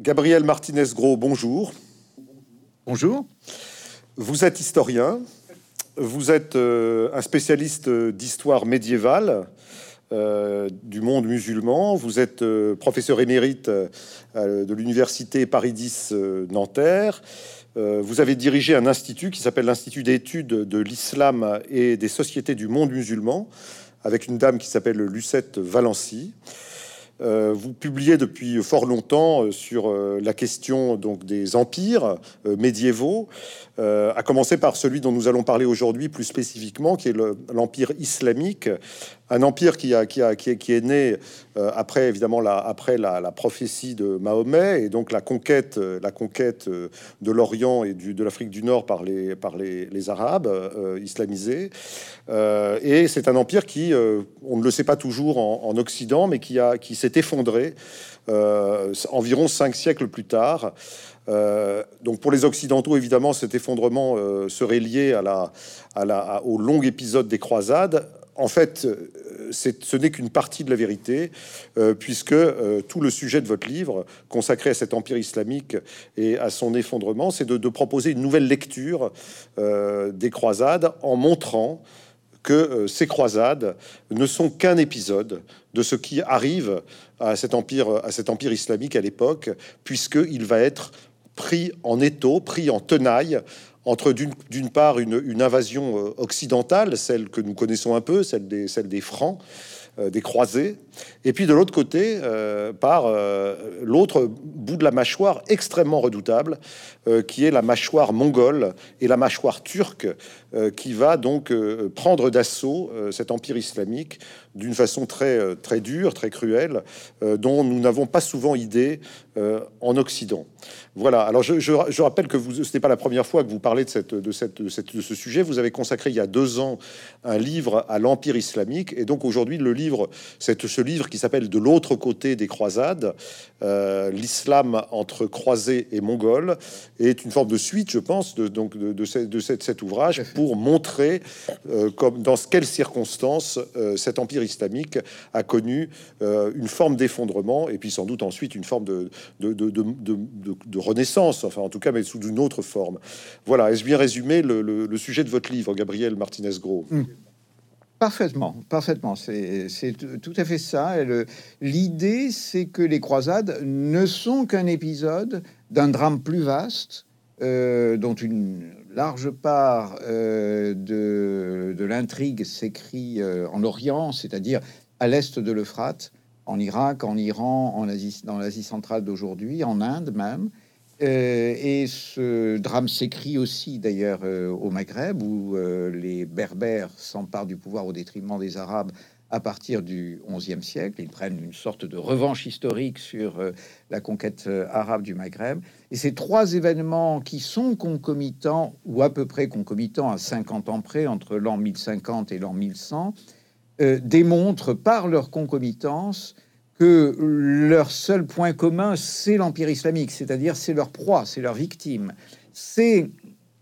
Gabriel Martinez-Gros, bonjour. Bonjour. Vous êtes historien, vous êtes euh, un spécialiste d'histoire médiévale euh, du monde musulman, vous êtes euh, professeur émérite de l'université Paris 10 Nanterre. vous avez dirigé un institut qui s'appelle l'Institut d'études de l'islam et des sociétés du monde musulman, avec une dame qui s'appelle Lucette Valency. Euh, vous publiez depuis fort longtemps euh, sur euh, la question des empires médiévaux, à commencer par celui dont nous allons parler aujourd'hui plus spécifiquement, qui est l'empire islamique, un empire qui, a, qui, a, qui, est, né euh, après évidemment la, après la, prophétie de Mahomet et donc la conquête, euh, la conquête euh, de l'Orient et du, de l'Afrique du Nord par les, par les, Arabes islamisés. et c'est un empire qui, on ne le sait pas toujours en, en Occident, mais qui, a, qui s'est effondré environ cinq siècles plus tard. Donc pour les Occidentaux, évidemment, cet effondrement serait lié à la, à la, au long épisode des croisades en fait, euh, ce n'est qu'une partie de la vérité, euh, puisque euh, tout le sujet de votre livre, consacré à cet empire islamique et à son effondrement, c'est de, proposer une nouvelle lecture des croisades en montrant que ces croisades ne sont qu'un épisode de ce qui arrive à cet empire, à cet empire islamique à l'époque, puisqu'il va être pris en étau, pris en tenaille entre d'une part une, invasion euh, occidentale, celle que nous connaissons un peu, celle des, Francs, des croisés, et puis de l'autre côté, euh, par l'autre bout de la mâchoire extrêmement redoutable, qui est la mâchoire mongole et la mâchoire turque, qui va donc prendre d'assaut cet empire islamique d'une façon très, très dure, très cruelle, dont nous n'avons pas souvent idée en Occident. Voilà. Alors je, rappelle que vous, ce n'est pas la première fois que vous parlez de, cette, de, cette, de ce sujet. Vous avez consacré il y a deux ans un livre à l'Empire islamique, et donc aujourd'hui le livre, c'est ce livre qui s'appelle De l'autre côté des croisades, euh, l'islam entre croisés et mongols, est une forme de suite, je pense, de, donc de, de, cette, cet ouvrage pour montrer euh, comme dans quelles circonstances euh, cet empire islamique a connu une forme d'effondrement, et puis sans doute ensuite une forme de, renaissance, enfin en tout cas, mais sous une autre forme. Voilà, est-ce bien résumé le, sujet de votre livre, Gabriel Martinez-Gros? Hmm. Parfaitement, parfaitement. C'est tout à fait ça. L'idée, c'est que les croisades ne sont qu'un épisode d'un drame plus vaste, euh, dont une large part euh, de, l'intrigue s'écrit euh, en Orient, c'est-à-dire à l'est de l'Euphrate, en Irak, en Iran, en Asie, dans l'Asie centrale d'aujourd'hui, en Inde même. Euh, et ce drame s'écrit aussi d'ailleurs euh, au Maghreb, où euh, les Berbères s'emparent du pouvoir au détriment des Arabes à partir du XIe siècle. Ils prennent une sorte de revanche historique sur la conquête arabe du Maghreb. Et ces trois événements qui sont concomitants, ou à peu près concomitants à 50 ans près, entre l'an 1050 et l'an 1100, démontrent par leur concomitance que leur seul point commun, c'est l'empire islamique, c'est-à-dire c'est leur proie, c'est leur victime. C'est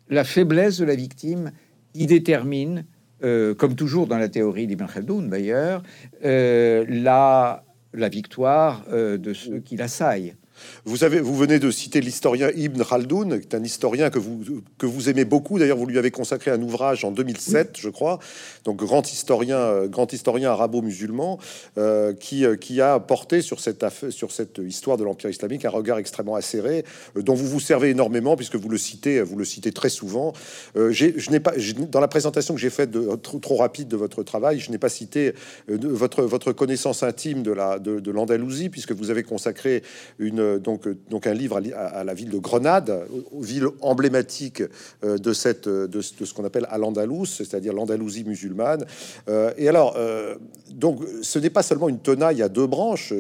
la faiblesse de la victime qui détermine, euh, comme toujours dans la théorie d'Ibn Khaldoun d'ailleurs, euh, la, la victoire euh, de ceux qui l'assaillent. Vous, avez, vous venez de citer l'historien Ibn Khaldoun, qui est un historien que vous, que vous aimez beaucoup. D'ailleurs, vous lui avez consacré un ouvrage en 2007, je crois. Donc, grand historien, euh, grand historien arabo-musulman, euh, qui, euh, qui a porté sur cette, sur cette histoire de l'Empire islamique un regard extrêmement acéré, dont vous vous servez énormément, puisque vous le citez, vous le citez très souvent. je n'ai pas, dans la présentation que j'ai faite de, trop, trop, rapide de votre travail, je n'ai pas cité de, votre, votre connaissance intime de la de l'Andalousie, puisque vous avez consacré une donc, euh, donc un livre à, la ville de Grenade, ville emblématique euh, de, cette, de, ce qu'on appelle Al-Andalus, c'est-à-dire l'Andalousie musulmane. et alors, donc, ce n'est pas seulement une tenaille à deux branches,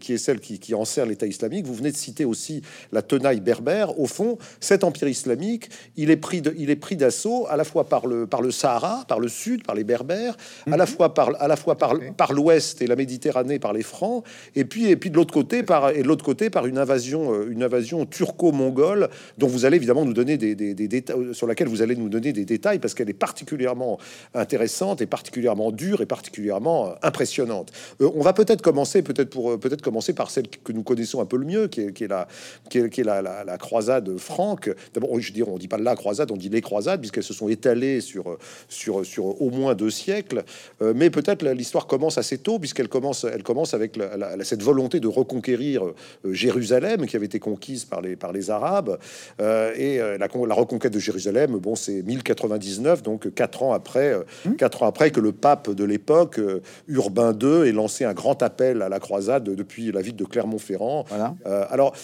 qui est celle qui, qui enserre l'État islamique. Vous venez de citer aussi la tenaille berbère. Au fond, cet empire islamique, il est pris, de, il est pris d'assaut à la fois par le, par le Sahara, par le sud, par les berbères, à la mhm. fois par, à la fois par, par l'ouest et la Méditerranée par les Francs, et puis, et puis de l'autre côté par, et de l'autre côté par une une invasion, une invasion turco-mongole, dont vous allez évidemment nous donner des, détails, sur laquelle vous allez nous donner des détails, parce qu'elle est particulièrement intéressante et particulièrement dure et particulièrement impressionnante. on va peut-être commencer, peut-être pour peut-être commencer par celle que nous connaissons un peu le mieux, qui est, la, qui est, la, croisade franque. D'abord, je dirais, on dit pas la croisade, on dit les croisades, puisqu'elles se sont étalées sur sur sur au moins deux siècles. mais peut-être l'histoire commence assez tôt, puisqu'elle commence, elle commence avec cette volonté de reconquérir euh, Jérusalem, qui avait été conquise par les, par les Arabes. Euh, et euh, la, la, reconquête de Jérusalem, bon, c'est 1099, donc quatre ans après, mmh. quatre ans après que le pape de l'époque, Urbain II, ait lancé un grand appel à la croisade depuis la ville de Clermont-Ferrand. alors,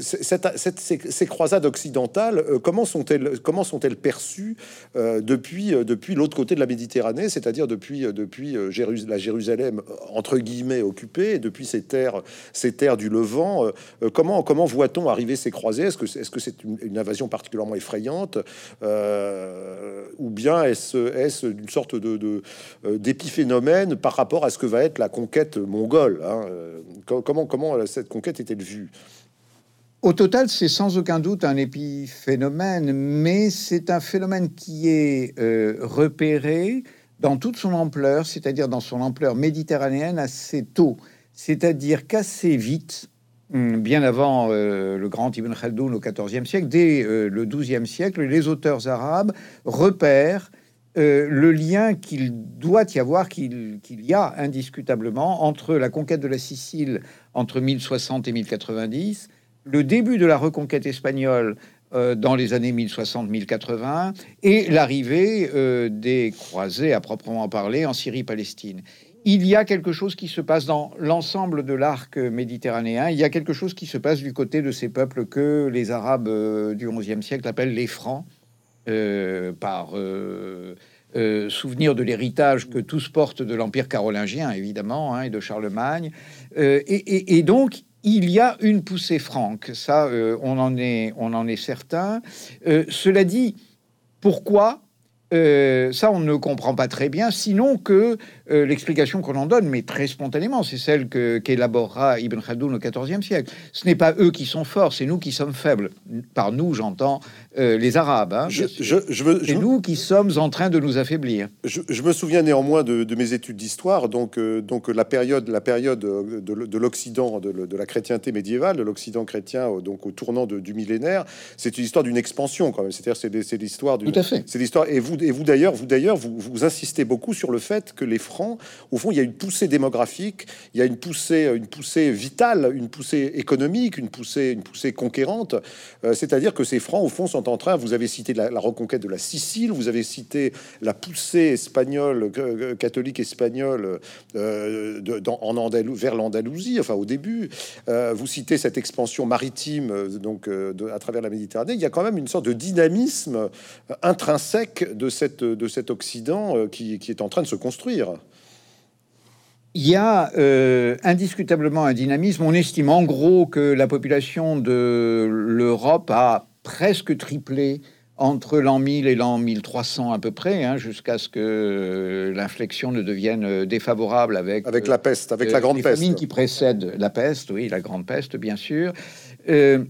cette, ces, croisades occidentales, comment sont-elles, comment sont-elles perçues depuis, depuis l'autre côté de la Méditerranée, c'est-à-dire depuis, depuis la Jérusalem entre guillemets occupée, depuis ces terres, ces terres du Levant. Euh, comment comment voit-on arriver ces croisés Est-ce que c'est une, invasion particulièrement effrayante, euh, ou bien est-ce une sorte de euh, d'épiphénomène par rapport à ce que va être la conquête mongole hein Comment comment cette conquête est-elle vue? Au total, c'est sans aucun doute un épiphénomène, mais c'est un phénomène qui est repéré dans toute son ampleur, c'est-à-dire dans son ampleur méditerranéenne assez tôt, c'est-à-dire qu'assez vite, bien avant euh, le grand Ibn Khaldoun au XIVe siècle, dès euh, le XIIe siècle, les auteurs arabes repèrent euh, le lien qu'il doit y avoir, qu'il y a indiscutablement entre la conquête de la Sicile entre 1060 et 1090, le début de la reconquête espagnole dans les années 1060-1080 et l'arrivée des croisés à proprement parler en Syrie-Palestine. Il y a quelque chose qui se passe dans l'ensemble de l'arc méditerranéen. Il y a quelque chose qui se passe du côté de ces peuples que les Arabes euh, du XIe siècle appellent les Francs, par souvenir de l'héritage que tous portent de l'Empire carolingien, évidemment, hein, et de Charlemagne. et, donc, il y a une poussée franque, ça, euh, on, en est, on en est certain. Euh, cela dit, pourquoi? Euh, ça, on ne comprend pas très bien, sinon que euh, l'explication qu'on en donne, mais très spontanément, c'est celle que qu'élaborera Ibn Khaldoun au XIVe siècle. Ce n'est pas eux qui sont forts, c'est nous qui sommes faibles. Par nous, j'entends euh, les Arabes. Hein, je, c'est nous qui sommes en train de nous affaiblir. Je, me souviens néanmoins de, mes études d'histoire, donc, donc la période, la période de, l'Occident, de, la chrétienté médiévale, de l'Occident chrétien, donc au tournant du millénaire, c'est une histoire d'une expansion quand même. C'est-à-dire, c'est l'histoire du. Tout à fait. C'est l'histoire. Et vous, et vous d'ailleurs, vous d'ailleurs, vous, vous insistez beaucoup sur le fait que les au fond, il y a une poussée démographique, il y a une poussée, une poussée vitale, une poussée économique, une poussée, une poussée conquérante. Euh, c'est-à-dire que ces francs, au fond, sont en train. Vous avez cité la, reconquête de la Sicile, vous avez cité la poussée espagnole, catholique espagnole, euh, dans, en Andalou, vers l'Andalousie, enfin au début. Euh, vous citez cette expansion maritime, donc à travers la Méditerranée. Il y a quand même une sorte de dynamisme intrinsèque de cette, de cet Occident euh, qui, est en train de se construire. Il y a euh, indiscutablement un dynamisme. On estime en gros que la population de l'Europe a presque triplé entre l'an 1000 et l'an 1300 à peu près, hein, jusqu'à ce que l'inflexion ne devienne défavorable avec avec la peste, avec la grande peste qui précède la peste, oui, la grande peste bien sûr. Euh,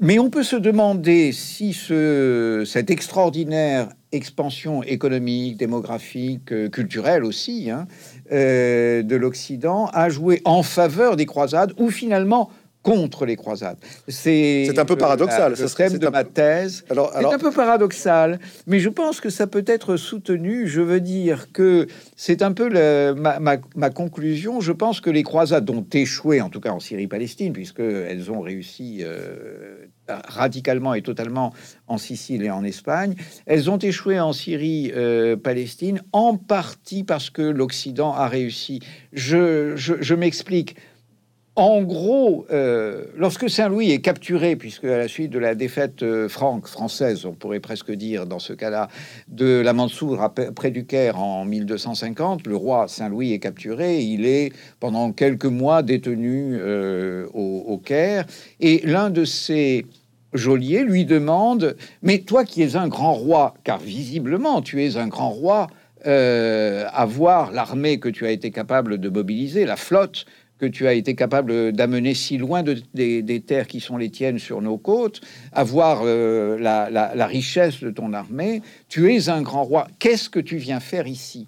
mais on peut se demander si ce, cette extraordinaire expansion économique, démographique, euh, culturelle aussi hein, euh, de l'Occident a joué en faveur des croisades ou finalement contre les croisades. C'est un peu paradoxal. Le thème de ma thèse alors, alors... un peu paradoxal, mais je pense que ça peut être soutenu. Je veux dire que c'est un peu ma, conclusion. Je pense que les croisades ont échoué, en tout cas en Syrie-Palestine, puisque elles ont réussi euh, radicalement et totalement en Sicile et en Espagne. Elles ont échoué en Syrie-Palestine, euh, en partie parce que l'Occident a réussi. je, je m'explique. En gros, euh, lorsque Saint-Louis est capturé, puisque à la suite de la défaite euh, franque, française, on pourrait presque dire dans ce cas-là, de la Mansour près du Caire en 1250, le roi Saint-Louis est capturé, il est pendant quelques mois détenu euh, au, Caire, et l'un de ses geôliers lui demande, mais toi qui es un grand roi, car visiblement tu es un grand roi, avoir l'armée que tu as été capable de mobiliser, la flotte, que tu as été capable d'amener si loin de, des, terres qui sont les tiennes sur nos côtes, avoir euh, la, richesse de ton armée. Tu es un grand roi. Qu'est-ce que tu viens faire ici?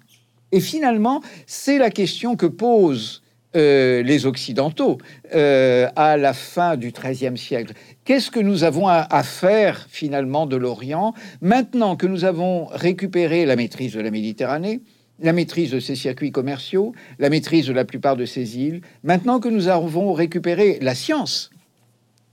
Et finalement, c'est la question que posent euh, les Occidentaux euh, à la fin du XIIIe siècle. Qu'est-ce que nous avons à, faire finalement de l'Orient? Maintenant que nous avons récupéré la maîtrise de la Méditerranée la maîtrise de ses circuits commerciaux, la maîtrise de la plupart de ces îles. Maintenant que nous avons récupéré la science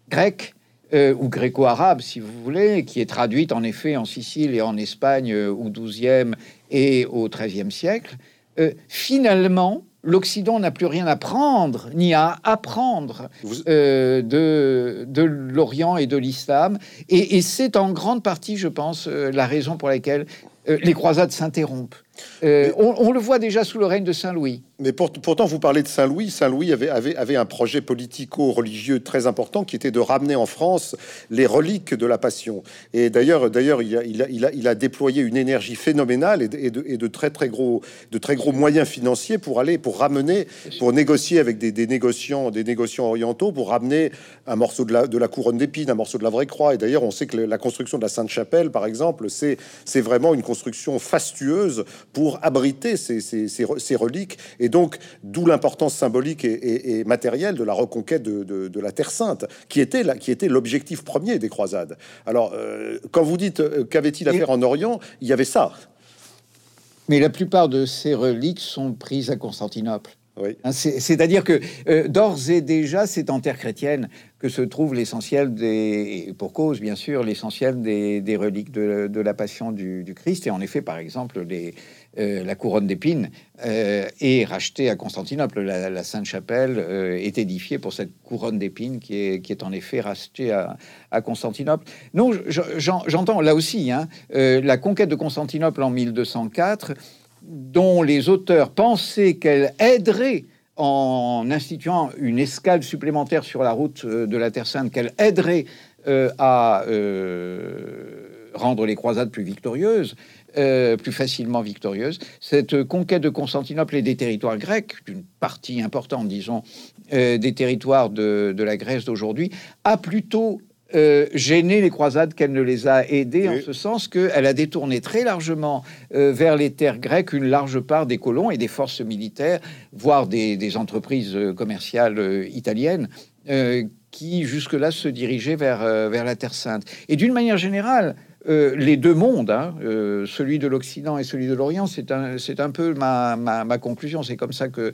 grecque, euh, ou gréco-arabe, si vous voulez, qui est traduite en effet en Sicile et en Espagne euh, au XIIe et au XIIIe siècle, euh, finalement, l'Occident n'a plus rien à prendre ni à apprendre de, de l'Orient et de l'islam. Et, et c'est en grande partie, je pense, la raison pour laquelle les croisades s'interrompent. Euh, on, le voit déjà sous le règne de Saint-Louis. Mais pourtant, vous parlez de Saint-Louis. Saint-Louis avait, avait, un projet politico-religieux très important qui était de ramener en France les reliques de la Passion. Et d'ailleurs, d'ailleurs, il a, il, il, a, déployé une énergie phénoménale et de, très très gros, de très gros moyens financiers pour aller, pour ramener, pour négocier avec des, négociants, des négociants orientaux, pour ramener un morceau de la, de la couronne d'épines, un morceau de la vraie croix. Et d'ailleurs, on sait que la construction de la Sainte-Chapelle, par exemple, c'est vraiment une construction fastueuse pour abriter ces, ces, ces reliques. Et donc, d'où l'importance symbolique et, matérielle de la reconquête de, la Terre Sainte, qui était, qui était l'objectif premier des croisades. Alors, euh, quand vous dites euh, qu'avait-il à faire en Orient, il y avait ça. Mais la plupart de ces reliques sont prises à Constantinople. Hein, c'est-à-dire que euh, d'ores et déjà, c'est en terre chrétienne que se trouve l'essentiel des, pour cause bien sûr, l'essentiel des, reliques de, la passion du, Christ. Et en effet, par exemple, les, euh, la couronne d'épines euh, est rachetée à Constantinople. La, Sainte-Chapelle est édifiée pour cette couronne d'épines qui est, en effet rachetée à, Constantinople. Non, j'entends là aussi hein, la conquête de Constantinople en 1204 dont les auteurs pensaient qu'elle aiderait en instituant une escale supplémentaire sur la route euh, de la Terre Sainte, qu'elle aiderait euh, à euh, rendre les croisades plus victorieuses, plus facilement victorieuses. Cette conquête de Constantinople et des territoires grecs, d'une partie importante, disons, des territoires de, de la Grèce d'aujourd'hui, a plutôt euh, gêner les croisades qu'elle ne les a aidées, en ce sens qu'elle a détourné très largement euh, vers les terres grecques une large part des colons et des forces militaires, voire des, entreprises euh, commerciales italiennes, qui jusque-là se dirigeaient vers, vers la Terre Sainte. Et d'une manière générale, les deux mondes, hein, celui de l'Occident et celui de l'Orient, c'est un, un, peu ma, ma, conclusion. C'est comme ça que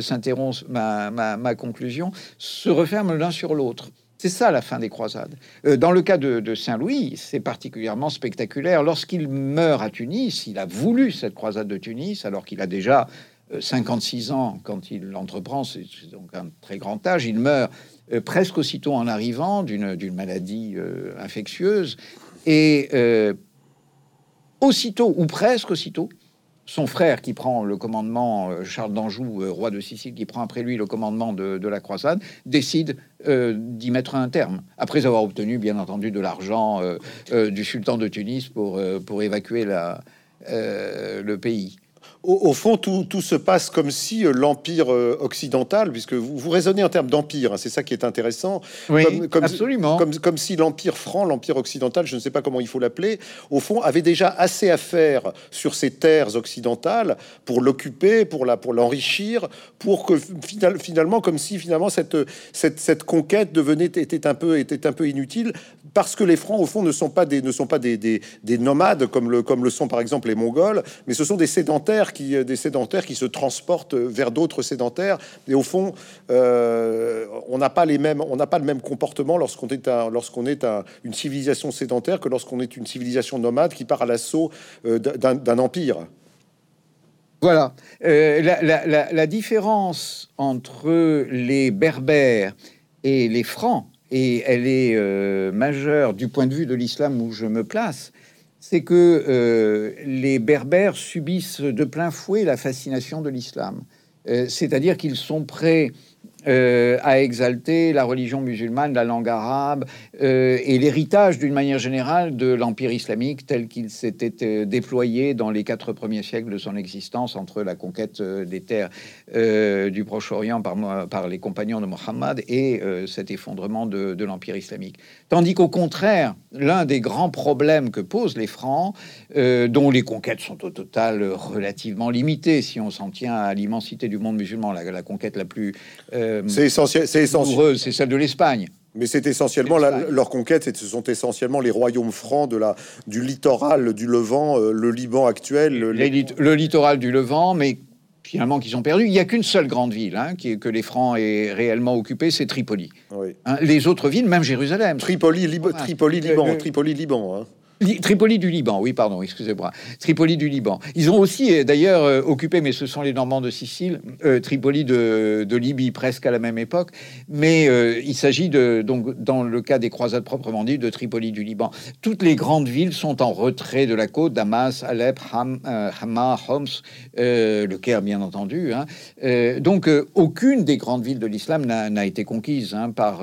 s'interrompt ma, ma, conclusion, se referment l'un sur l'autre. C'est ça la fin des croisades. Euh, dans le cas de, Saint-Louis, c'est particulièrement spectaculaire. Lorsqu'il meurt à Tunis, il a voulu cette croisade de Tunis, alors qu'il a déjà 56 euh, ans quand il l'entreprend, c'est donc un très grand âge. Il meurt euh, presque aussitôt en arrivant d'une maladie infectieuse. Et aussitôt, ou presque aussitôt, son frère qui prend le commandement, euh, Charles d'Anjou, euh, roi de Sicile, qui prend après lui le commandement de, la croisade, décide euh, d'y mettre un terme, après avoir obtenu bien entendu de l'argent du sultan de Tunis pour, pour évacuer la, le pays au, fond, tout, se passe comme si euh, l'empire euh, occidental, puisque vous, vous raisonnez en termes d'empire, hein, c'est ça qui est intéressant. Oui, comme, absolument. Comme, comme, si l'empire franc, l'empire occidental, je ne sais pas comment il faut l'appeler, au fond, avait déjà assez à faire sur ces terres occidentales pour l'occuper, pour la, pour l'enrichir, pour que finalement, comme si finalement cette, cette, cette conquête devenait était un peu était un peu inutile, parce que les francs, au fond, ne sont pas des ne sont pas des, des, des nomades comme le comme le sont par exemple les Mongols, mais ce sont des sédentaires qui, euh, des sédentaires qui se transportent vers d'autres sédentaires. Et au fond, euh, on n'a pas les mêmes, pas le même comportement lorsqu'on est est une civilisation sédentaire que lorsqu'on est une civilisation nomade qui part à l'assaut euh, d'un empire. Voilà. la, différence entre les Berbères et les Francs, et elle est majeure du point de vue de l'islam où je me place, c'est que euh, les Berbères subissent de plein fouet la fascination de l'islam. Euh, c'est-à-dire qu'ils sont prêts euh, a exalté la religion musulmane, la langue arabe euh, et l'héritage d'une manière générale de l'empire islamique tel qu'il s'était euh, déployé dans les quatre premiers siècles de son existence entre la conquête des terres du Proche-Orient par, par, les compagnons de Mohammed et cet effondrement de, l'empire islamique. Tandis qu'au contraire, l'un des grands problèmes que posent les Francs, dont les conquêtes sont au total relativement limitées, si on s'en tient à l'immensité du monde musulman, la, conquête la plus euh, c'est essentiel, c'est essentiel. C'est celle de l'Espagne. Mais c'est essentiellement leur conquête, ce sont essentiellement les royaumes francs de la, du littoral du Levant, euh, le Liban actuel. Le, le, littoral du Levant, mais finalement qu'ils ont perdu. Il n'y a qu'une seule grande ville hein, qui, que les Francs aient réellement occupée, c'est Tripoli. Hein, les autres villes, même Jérusalem. Tripoli, Tripoli, Liban, Tripoli, Liban. Hein. Tripoli du Liban, oui, pardon, excusez-moi. Tripoli du Liban. Ils ont aussi, euh, d'ailleurs, euh, occupé, mais ce sont les Normands de Sicile, euh, Tripoli de, Libye, presque à la même époque. Mais il s'agit de, donc, dans le cas des croisades proprement dites, de Tripoli du Liban. Toutes les grandes villes sont en retrait de la côte, Damas, Alep, Ham, Hama, Homs, le Caire, bien entendu. Hein. donc, aucune des grandes villes de l'islam n'a été conquise hein, par,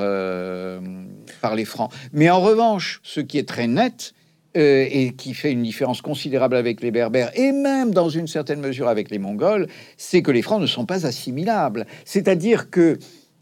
par les Francs. Mais en revanche, ce qui est très net, euh, et qui fait une différence considérable avec les Berbères et même dans une certaine mesure avec les Mongols, c'est que les Francs ne sont pas assimilables. C'est-à-dire que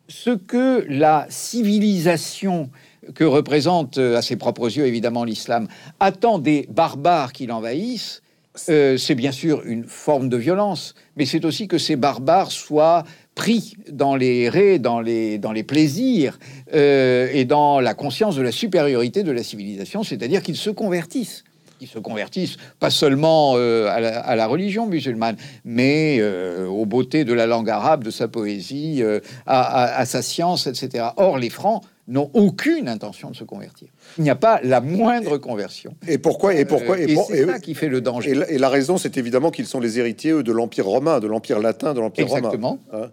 ce que la civilisation que représente euh, à ses propres yeux évidemment l'islam attend des barbares qui l'envahissent, euh, c'est bien sûr une forme de violence, mais c'est aussi que ces barbares soient pris dans les raies, dans les, dans les plaisirs euh, et dans la conscience de la supériorité de la civilisation, c'est-à-dire qu'ils se convertissent. Ils se convertissent pas seulement euh, à, la, religion musulmane, mais aux beautés de la langue arabe, de sa poésie, à, sa science, etc. Or, les Francs n'ont aucune intention de se convertir. Il n'y a pas la moindre conversion. Et pourquoi Et pourquoi Et, c'est ça qui fait le danger. Et la, raison, c'est évidemment qu'ils sont les héritiers de l'empire romain, de l'empire latin, de l'empire romain. Exactement. Hein.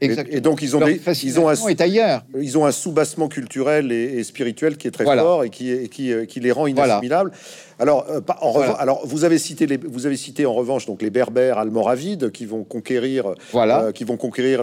Et, donc ils ont, ils ont un, est ailleurs. Ils ont un soubassement culturel et, spirituel qui est très fort et qui, qui, euh, qui les rend inassimilables. Alors, euh, en alors vous avez cité les, vous avez cité en revanche donc les Berbères almoravides qui vont conquérir, voilà. Euh, qui vont conquérir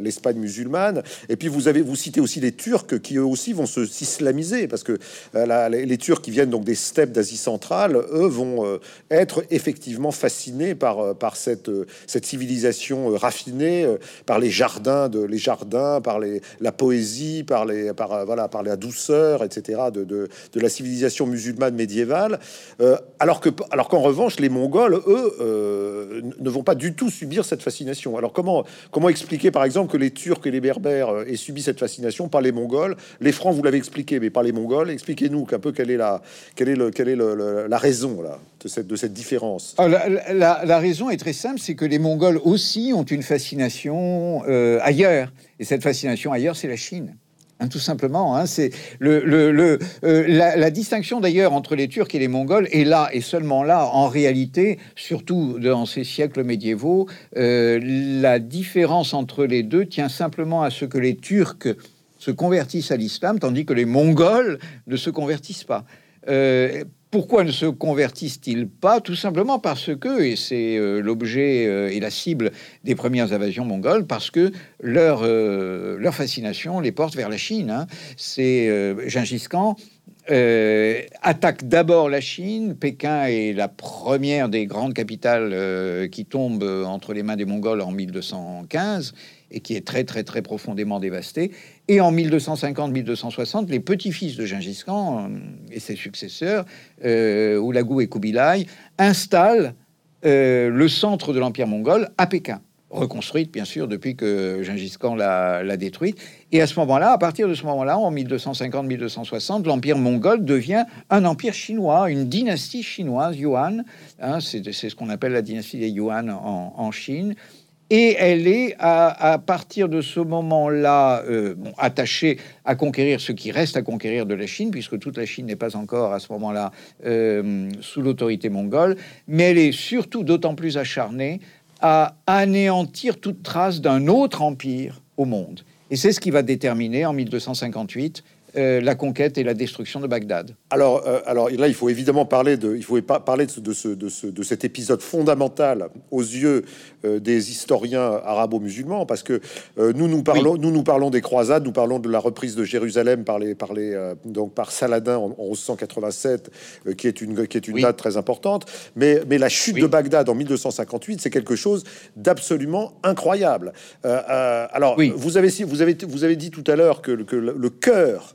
l'Espagne musulmane. Et puis vous avez vous citez aussi les Turcs qui eux aussi vont se s'islamiser parce que euh, les, Turcs qui viennent donc des steppes d'Asie centrale, eux vont être effectivement fascinés par par cette cette civilisation raffinée, par les jardins de les jardins, par les la poésie, par les par voilà par la douceur, etc. de, de, de la civilisation musulmane médiévale. Euh, alors que, alors qu'en revanche, les Mongols, eux, euh, ne vont pas du tout subir cette fascination. Alors comment, comment expliquer, par exemple, que les Turcs et les Berbères euh, aient subi cette fascination, par les Mongols? Les Francs, vous l'avez expliqué, mais pas les Mongols. Expliquez-nous un peu quelle est la, quelle est le, quelle est la raison là de cette, de cette différence. Ah, la, raison est très simple, c'est que les Mongols aussi ont une fascination ailleurs, et cette fascination ailleurs, c'est la Chine. Hein, tout simplement. Hein, c'est euh, la, distinction d'ailleurs entre les Turcs et les Mongols est là et seulement là. En réalité, surtout dans ces siècles médiévaux, euh, la différence entre les deux tient simplement à ce que les Turcs se convertissent à l'islam, tandis que les Mongols ne se convertissent pas. Euh, pourquoi ne se convertissent-ils pas Tout simplement parce que, et c'est euh, l'objet euh, et la cible des premières invasions mongoles, parce que leur, euh, fascination les porte vers la Chine. Hein. C'est Gengis Khan attaque d'abord la Chine. Pékin est la première des grandes capitales qui tombe entre les mains des Mongols en 1215 et qui est très très très profondément dévasté. Et en 1250-1260, les petits-fils de Gengis Khan euh, et ses successeurs, euh, Oulagou et Kubilai, installent euh, le centre de l'empire mongol à Pékin, reconstruite bien sûr depuis que Gengis Khan l'a détruite. Et à ce moment-là, à partir de ce moment-là, en 1250-1260, l'empire mongol devient un empire chinois, une dynastie chinoise, Yuan. Hein, c'est ce qu'on appelle la dynastie des Yuan en, en Chine. Et elle est, à, partir de ce moment-là, euh, attachée à conquérir ce qui reste à conquérir de la Chine, puisque toute la Chine n'est pas encore à ce moment-là euh, sous l'autorité mongole, mais elle est surtout d'autant plus acharnée à anéantir toute trace d'un autre empire au monde. Et c'est ce qui va déterminer en 1258 euh, la conquête et la destruction de Bagdad. Alors, euh, alors là, il faut évidemment parler de, il faut pas parler de, ce, de, ce, de, ce, de cet épisode fondamental aux yeux euh, des historiens arabo-musulmans, parce que nous nous parlons, nous nous parlons des croisades, nous parlons de la reprise de Jérusalem par les, par les, donc par Saladin en, 1187, qui est une, qui est une date très importante, mais, mais la chute de Bagdad en 1258, c'est quelque chose d'absolument incroyable. alors, vous avez, vous avez, vous avez dit tout à l'heure que, que le cœur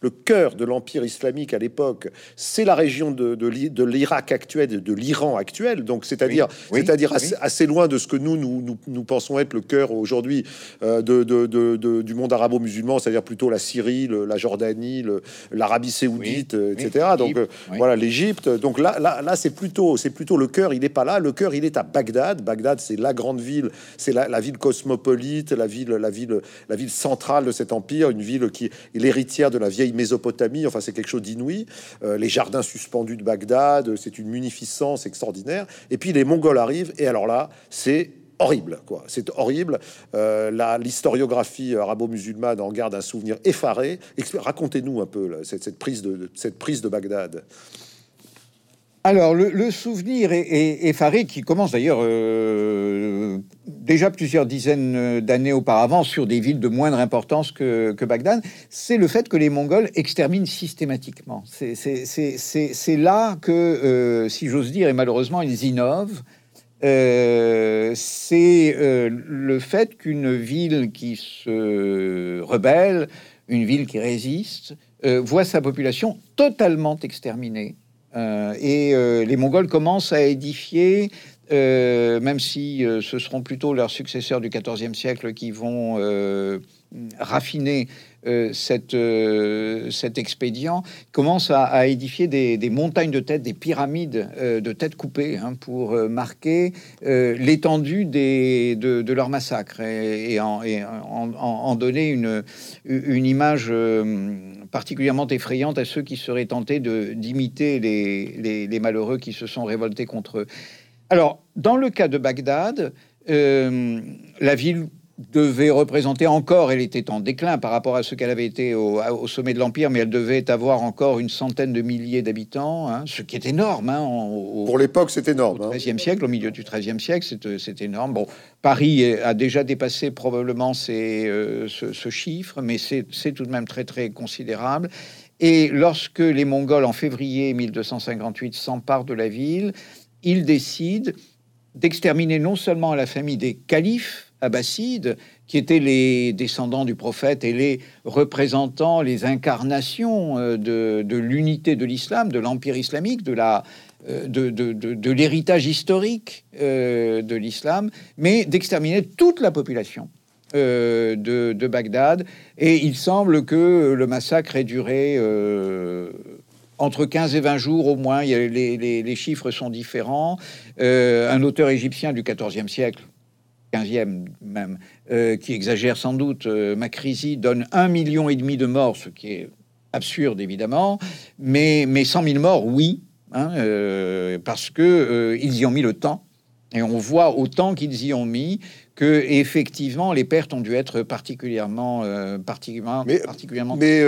le cœur de l'empire islamique à l'époque, c'est la région de, de, l'Irak actuel, de l'Iran actuel, donc c'est-à-dire c'est-à-dire assez, loin de ce que nous nous, nous, pensons être le cœur aujourd'hui euh, de, du monde arabo-musulman, c'est-à-dire plutôt la Syrie, la Jordanie, l'Arabie saoudite, etc. Donc euh, voilà l'Égypte. Donc là, là, là c'est plutôt c'est plutôt le cœur. Il n'est pas là. Le cœur, il est à Bagdad. Bagdad, c'est la grande ville, c'est la, ville cosmopolite, la ville la ville la ville centrale de cet empire, une ville qui est l'héritière de la vieille Mésopotamie. Enfin, c'est quelque chose d'inouï. Euh, les jardins suspendus de Bagdad, c'est une munificence extraordinaire. Et puis les Mongols arrivent, et alors là, c'est horrible, quoi. C'est horrible. Euh, l'historiographie arabo-musulmane en garde un souvenir effaré. Racontez-nous un peu prise de, cette prise de Bagdad. Alors, le, souvenir est, effaré, qui commence d'ailleurs euh, déjà plusieurs dizaines d'années auparavant sur des villes de moindre importance que, Bagdad, c'est le fait que les Mongols exterminent systématiquement. C'est là que, euh, si j'ose dire, et malheureusement, ils innovent. Euh, c'est le fait qu'une ville qui se rebelle, une ville qui résiste, voit sa population totalement exterminée. Euh, et euh, les Mongols commencent à édifier, euh, même si ce seront plutôt leurs successeurs du XIVe siècle qui vont raffiner cette, cet expédient, commencent à, édifier des, montagnes de têtes, des pyramides de têtes coupées, hein, pour marquer l'étendue de, leur massacre et, en, en, donner une, une image particulièrement effrayante à ceux qui seraient tentés d'imiter les, les, malheureux qui se sont révoltés contre eux. Alors, dans le cas de Bagdad, euh, la ville devait représenter encore, elle était en déclin par rapport à ce qu'elle avait été au, sommet de l'Empire, mais elle devait avoir encore une centaine de milliers d'habitants, hein, ce qui est énorme. Hein, Pour l'époque, c'est énorme. Au XIIIe hein. siècle, au milieu du XIIIe siècle, c'est énorme. Bon, Paris a déjà dépassé probablement euh, ce, ce, chiffre, mais c'est tout de même très, très considérable. Et lorsque les Mongols, en février 1258, s'emparent de la ville, ils décident d'exterminer non seulement la famille des califes, abbassides, qui étaient les descendants du prophète et les représentants, les incarnations euh, de, l'unité de l'islam, de l'empire islamique, de euh, l'héritage historique euh, de l'islam, mais d'exterminer toute la population de, Bagdad. Et il semble que le massacre ait duré entre 15 et 20 jours au moins. les, les, chiffres sont différents. un auteur égyptien du XIVe siècle 15e même, euh, qui exagère sans doute, euh, Macrisi donne un million et demi de morts, ce qui est absurde évidemment, mais, mais 100 000 morts, oui, hein, euh, parce que ils y ont mis le temps. Et on voit autant qu'ils y ont mis que effectivement les pertes ont dû être particulièrement, particulièrement, mais, particulièrement. Mais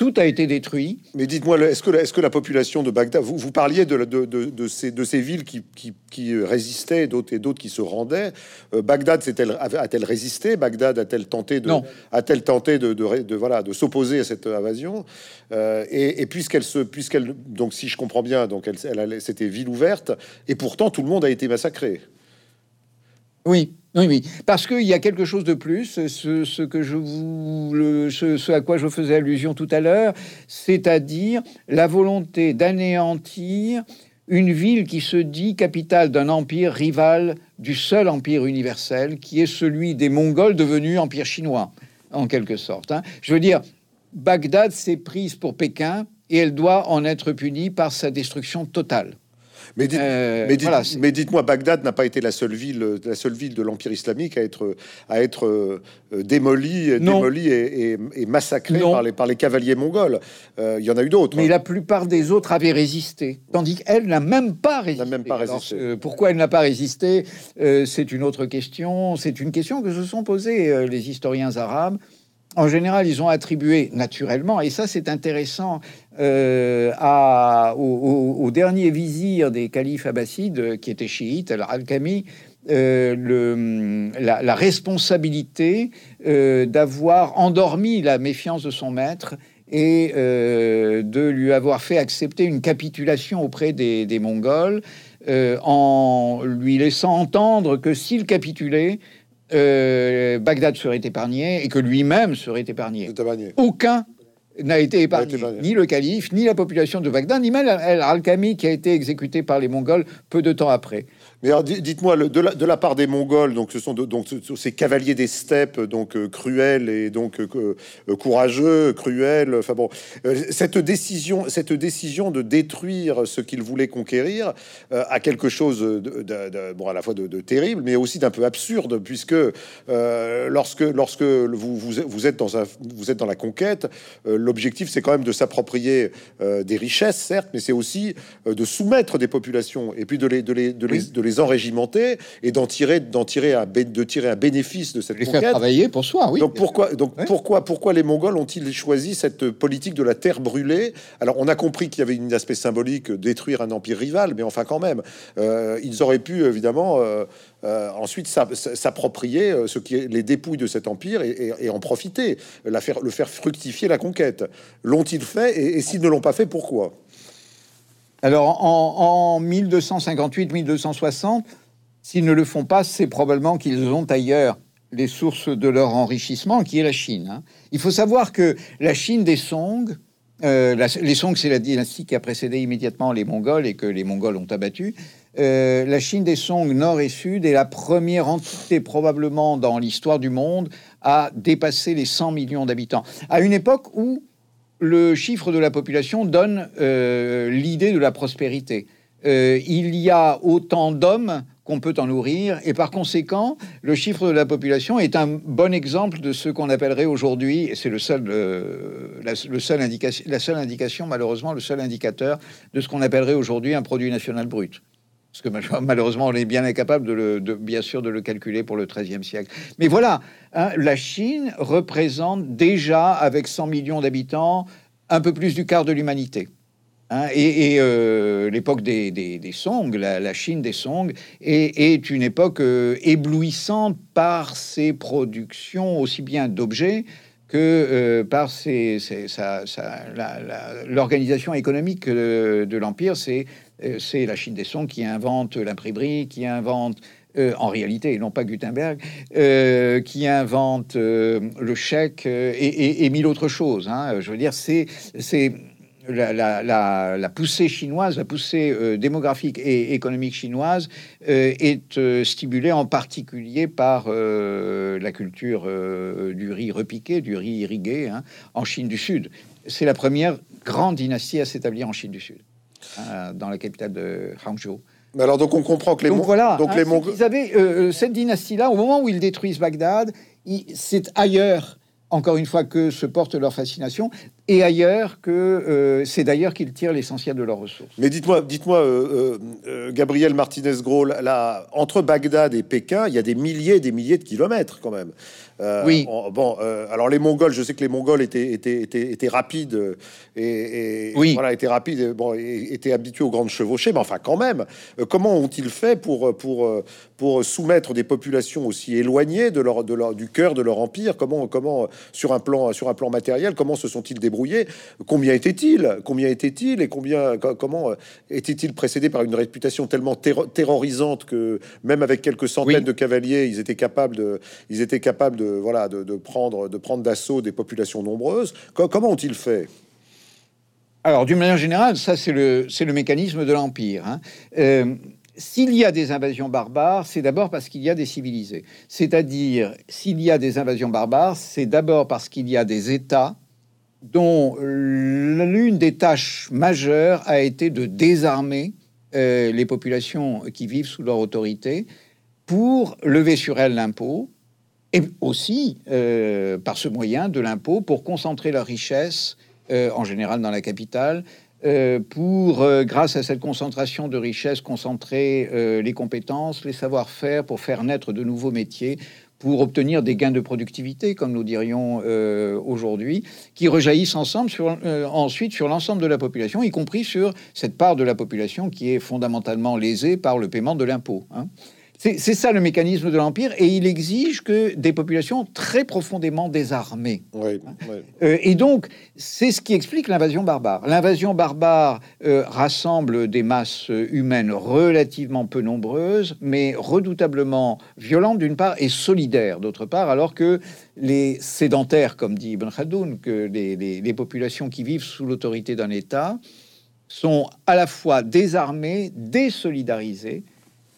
tout a été détruit. Mais dites-moi, est-ce que, est que, la population de Bagdad, vous, vous parliez de, de, de, ces, de, ces, villes qui, qui, qui résistaient, d'autres et d'autres qui se rendaient. Euh, Bagdad a-t-elle résisté? Bagdad a-t-elle tenté de, a-t-elle tenté de, voilà, de s'opposer à cette invasion? Euh, Et, puisqu'elle se, puisqu'elle, donc si je comprends bien, donc elle, elle c'était ville ouverte, et pourtant tout le monde a été massacré. Oui, oui, oui, parce qu'il y a quelque chose de plus, ce, que je vous, ce, à quoi je faisais allusion tout à l'heure, c'est-à-dire la volonté d'anéantir une ville qui se dit capitale d'un empire rival du seul empire universel, qui est celui des Mongols devenus empire chinois, en quelque sorte. Hein. Je veux dire, Bagdad s'est prise pour Pékin et elle doit en être punie par sa destruction totale. Mais, dites, euh, mais, dites, moi Bagdad n'a pas été la seule ville, la seule ville de l'Empire islamique à être, à être euh, démolie, démolie et, massacrée par les, par les cavaliers mongols. Euh, il y en a eu d'autres. Mais la plupart des autres avaient résisté, tandis qu'elle n'a même pas résisté. Même pas résisté. pourquoi elle n'a pas résisté C'est une autre question. C'est une question que se sont posées les historiens arabes. En général, ils ont attribué naturellement, et ça c'est intéressant, euh, au, dernier vizir des califes abbassides, qui était chiite, Al-Alkami, euh, la, responsabilité euh, d'avoir endormi la méfiance de son maître et de lui avoir fait accepter une capitulation auprès des Mongols, en lui laissant entendre que s'il capitulait, euh, Bagdad serait épargné et que lui-même serait épargné. Aucun n'a été épargné, ni le calife, ni la population de Bagdad, ni même Al-Khami qui a été exécuté par les Mongols peu de temps après. Mais dites-moi, de la, de la, part des Mongols, donc ce sont donc ces cavaliers des steppes, donc euh, cruels et donc euh, euh, courageux, cruels. Enfin bon, cette décision, cette décision de détruire ce qu'ils voulaient conquérir a quelque chose de, bon à la fois de, terrible, mais aussi d'un peu absurde, puisque lorsque lorsque vous, vous, êtes dans un vous êtes dans la conquête, l'objectif c'est quand même de s'approprier des richesses, certes, mais c'est aussi de soumettre des populations et puis de les de les de les, de les les enrégimenter et d'en tirer, d'en tirer un, de tirer un bénéfice de cette les faire travailler pour soi, oui. Donc pourquoi, donc pourquoi, pourquoi les Mongols ont-ils choisi cette politique de la terre brûlée? Alors on a compris qu'il y avait une aspect symbolique détruire un empire rival, mais enfin quand même, euh, ils auraient pu évidemment euh, euh, ensuite s'approprier ce qui est les dépouilles de cet empire et, en profiter, la faire, le faire fructifier la conquête. L'ont-ils fait et, et s'ils ne l'ont pas fait, pourquoi? Alors, en, 1258-1260, s'ils ne le font pas, c'est probablement qu'ils ont ailleurs les sources de leur enrichissement, qui est la Chine. Hein. Il faut savoir que la Chine des Song, euh, les Song, c'est la dynastie qui a précédé immédiatement les Mongols et que les Mongols ont abattu. Euh, la Chine des Song, nord et sud, est la première entité probablement dans l'histoire du monde à dépasser les 100 millions d'habitants. À une époque où le chiffre de la population donne euh, l'idée de la prospérité. Euh, il y a autant d'hommes qu'on peut en nourrir, et par conséquent, le chiffre de la population est un bon exemple de ce qu'on appellerait aujourd'hui, et c'est le seul, euh, la, seule indication, malheureusement, le seul indicateur de ce qu'on appellerait aujourd'hui un produit national brut. Parce que malheureusement, on est bien incapable, de, le, bien sûr, de le calculer pour le XIIIe siècle. Mais voilà, hein, la Chine représente déjà, avec 100 millions d'habitants, un peu plus du quart de l'humanité. Hein. et, euh, l'époque des, Song, la, Chine des Song, est, une époque euh, éblouissante par ses productions aussi bien d'objets que euh, par l'organisation économique de l'Empire. C'est euh, c'est la Chine des Sons qui invente l'imprimerie, qui invente euh, en réalité, et non pas Gutenberg, euh, qui invente le chèque et, mille autres choses. Hein. Je veux dire, c'est la, poussée chinoise, la poussée démographique et économique chinoise est stimulée en particulier par la culture du riz repiqué, du riz irrigué hein, en Chine du Sud. C'est la première grande dynastie à s'établir en Chine du Sud. Euh, dans la capitale de Hangzhou. Mais alors donc on comprend que les donc voilà, donc hein, les Mongols, ils avaient euh, euh, cette dynastie-là au moment où ils détruisent Bagdad, c'est ailleurs encore une fois que se porte leur fascination et ailleurs que c'est d'ailleurs qu'ils tirent l'essentiel de leurs ressources. Mais dites-moi, dites-moi, Gabriel Martinez Gros, là, entre Bagdad et Pékin, il y a des milliers, et des milliers de kilomètres quand même. Euh, oui. bon, euh, alors les Mongols, je sais que les Mongols étaient, étaient, étaient, rapides euh, et, oui. voilà, étaient rapides, bon, étaient habitués aux grandes chevauchées, mais enfin quand même, comment ont-ils fait pour, pour, pour soumettre des populations aussi éloignées de leur, de leur, du cœur de leur empire Comment, comment sur un plan, sur un plan matériel, comment se sont-ils débrouillés? Combien étaient-ils? Combien étaient-ils? Et combien, comment étaient-ils précédés par une réputation tellement terrorisante que même avec quelques centaines de cavaliers, ils étaient capables de, ils étaient capables de voilà, de, prendre de prendre d'assaut des populations nombreuses. comment ont-ils fait? Alors, d'une manière générale, ça c'est le c'est le mécanisme de l'empire. Hein. Euh, s'il y a des invasions barbares, c'est d'abord parce qu'il y a des civilisés. C'est-à-dire, s'il y a des invasions barbares, c'est d'abord parce qu'il y a des États dont l'une des tâches majeures a été de désarmer euh, les populations qui vivent sous leur autorité pour lever sur elles l'impôt, et aussi euh, par ce moyen de l'impôt pour concentrer la richesse, euh, en général dans la capitale, pour, grâce à cette concentration de richesse, concentrer les compétences, les savoir-faire, pour faire naître de nouveaux métiers, pour obtenir des gains de productivité, comme nous dirions euh, aujourd'hui, qui rejaillissent euh, ensuite sur l'ensemble de la population, y compris sur cette part de la population qui est fondamentalement lésée par le paiement de l'impôt. Hein. C'est ça le mécanisme de l'Empire, et il exige que des populations très profondément désarmées. Oui, euh, et donc, c'est ce qui explique l'invasion barbare. L'invasion barbare euh, rassemble des masses humaines relativement peu nombreuses, mais redoutablement violentes d'une part et solidaires d'autre part, alors que les sédentaires, comme dit Ibn Khaldoun, que les, les populations qui vivent sous l'autorité d'un État, sont à la fois désarmées, désolidarisées,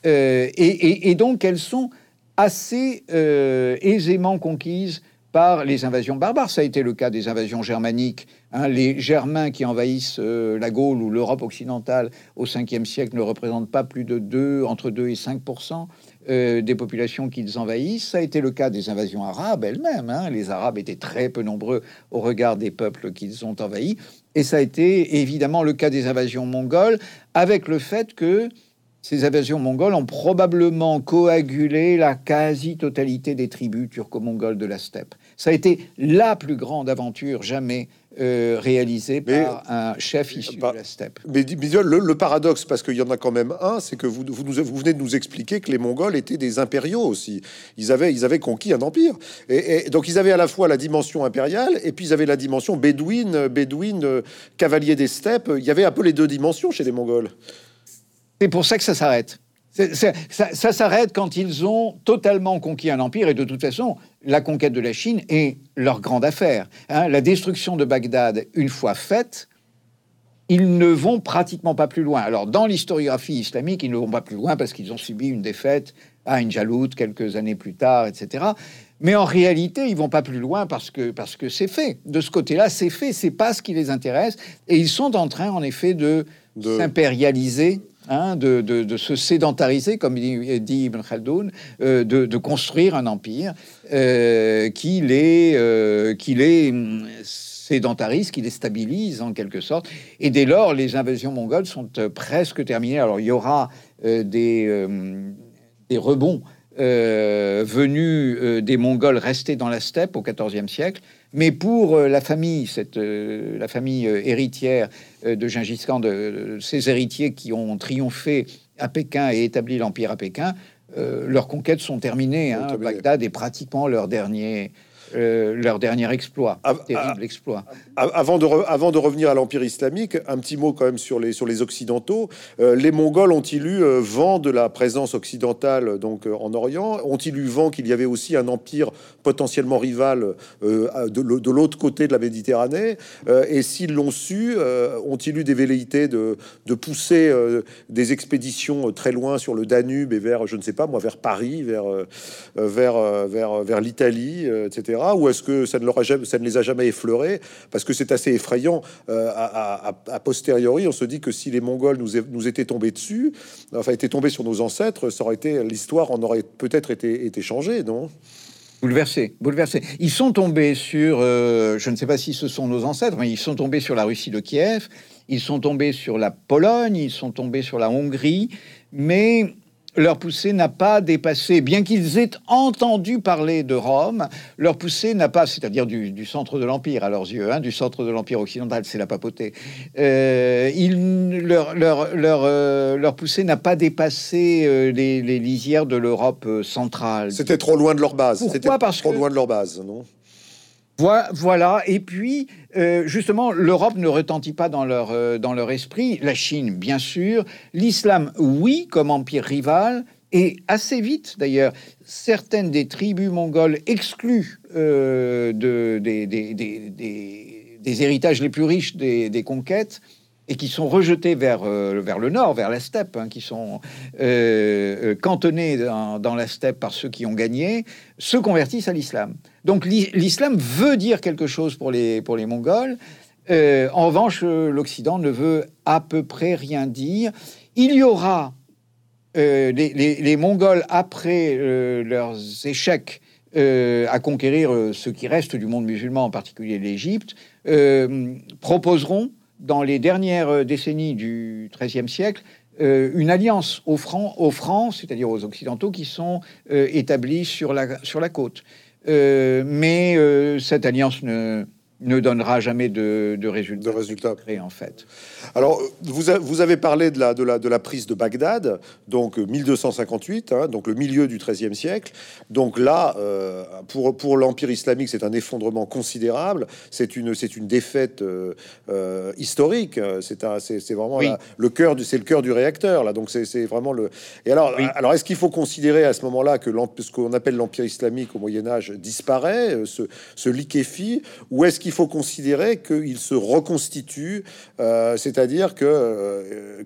euh, et, donc elles sont assez euh, aisément conquises par les invasions barbares. Ça a été le cas des invasions germaniques. Hein. les Germains qui envahissent euh, la Gaule ou l'Europe occidentale au 5e siècle ne représentent pas plus de 2, entre 2 et 5 des populations qu'ils envahissent. Ça a été le cas des invasions arabes elles-mêmes. Hein. Les Arabes étaient très peu nombreux au regard des peuples qu'ils ont envahis. Et ça a été évidemment le cas des invasions mongoles, avec le fait que ces invasions mongoles ont probablement coagulé la quasi-totalité des tribus turco-mongoles de la steppe. Ça a été la plus grande aventure jamais euh, réalisée par un chef issu bah, de la steppe. Mais, le, le, paradoxe, parce qu'il y en a quand même un, c'est que vous, vous, vous, venez de nous expliquer que les Mongols étaient des impériaux aussi. Ils avaient, ils avaient conquis un empire. Et, donc ils avaient à la fois la dimension impériale et puis ils avaient la dimension bédouine, bédouine, euh, cavalier des steppes. Il y avait un peu les deux dimensions chez les Mongols. C'est pour ça que ça s'arrête. Ça, s'arrête quand ils ont totalement conquis un empire et de toute façon, la conquête de la Chine est leur grande affaire. Hein. la destruction de Bagdad, une fois faite, ils ne vont pratiquement pas plus loin. Alors, dans l'historiographie islamique, ils ne vont pas plus loin parce qu'ils ont subi une défaite à Injalout quelques années plus tard, etc. Mais en réalité, ils vont pas plus loin parce que parce que c'est fait. De ce côté-là, c'est fait. C'est pas ce qui les intéresse. Et ils sont en train, en effet, de... s'impérialiser Hein, de, se sédentariser, comme dit, Ibn Khaldoun, euh, de, construire un empire euh, qui les, euh, qui les sédentarise, qui les stabilise en quelque sorte. Et dès lors, les invasions mongoles sont presque terminées. Alors il y aura des, des rebonds venus des Mongols restés dans la steppe au XIVe siècle, mais pour euh, la famille, cette, euh, la famille euh, héritière de Gengis Khan, de, ces héritiers qui ont triomphé à Pékin et établi l'empire à Pékin, leurs conquêtes sont terminées. Hein. Bagdad est pratiquement leur dernier, euh, leur dernier exploit, terrible exploit. Avant de, avant de revenir à l'Empire islamique, un petit mot quand même sur les, sur les Occidentaux. Euh, les Mongols ont-ils eu vent de la présence occidentale donc en Orient? Ont-ils eu vent qu'il y avait aussi un empire potentiellement rival de, l'autre côté de la Méditerranée. Et s'ils l'ont su, ont-ils eu des velléités de, pousser des expéditions très loin sur le Danube et vers, je ne sais pas moi, vers Paris, vers, vers, vers, vers l'Italie, etc ou est-ce que ça ne, leur a jamais, ça ne les a jamais effleurés? Parce que c'est assez effrayant. Euh, à, posteriori, on se dit que si les Mongols nous, étaient tombés dessus, enfin étaient tombés sur nos ancêtres, ça aurait été l'histoire en aurait peut-être été changée, non? Bouleversés, bouleversés. Ils sont tombés sur, euh, je ne sais pas si ce sont nos ancêtres, mais ils sont tombés sur la Russie de Kiev, ils sont tombés sur la Pologne, ils sont tombés sur la Hongrie, mais leur poussée n'a pas dépassé, bien qu'ils aient entendu parler de Rome, leur poussée n'a pas, c'est-à-dire du, centre de l'Empire à leurs yeux, hein, du centre de l'Empire occidental, c'est la papauté, euh, leur, leur, leur, euh, leur, poussée n'a pas dépassé euh, les, lisières de l'Europe centrale. C'était trop loin de leur base. C'était trop loin de leur base, non? Voilà, et puis euh, justement, l'Europe ne retentit pas dans leur, euh, dans leur esprit, la Chine bien sûr, l'islam oui comme empire rival, et assez vite d'ailleurs, certaines des tribus mongoles exclues euh, de, des, des, des, héritages les plus riches des, conquêtes et qui sont rejetés vers, vers le nord, vers la steppe, hein, qui sont cantonnés dans, dans, la steppe par ceux qui ont gagné, se convertissent à l'islam. Donc l'islam veut dire quelque chose pour les, pour les Mongols. Euh, en revanche, l'Occident ne veut à peu près rien dire. Il y aura euh, les, Mongols, après euh, leurs échecs à conquérir ce qui reste du monde musulman, en particulier l'Égypte, proposeront dans les dernières décennies du XIIIe siècle une alliance aux francs, c'est-à-dire aux occidentaux qui sont établis sur la, sur la côte. mais cette alliance ne, ne donnera jamais de, résultats. De résultats. en fait. Alors, vous, vous, avez parlé de la, de, la, de la prise de Bagdad, donc 1258, hein, donc le milieu du XIIIe siècle. Donc là, euh, pour, pour l'Empire islamique, c'est un effondrement considérable. C'est une, c'est une défaite euh, euh, historique. C'est, c'est, vraiment le cœur du, c'est le cœur du réacteur là. Donc c'est, vraiment le. Et alors, alors est-ce qu'il faut considérer à ce moment-là que ce qu'on appelle l'Empire islamique au Moyen Âge disparaît, se, se liquéfie, ou est-ce qu'il il faut considérer qu'il se reconstitue, euh, c'est-à-dire que, euh,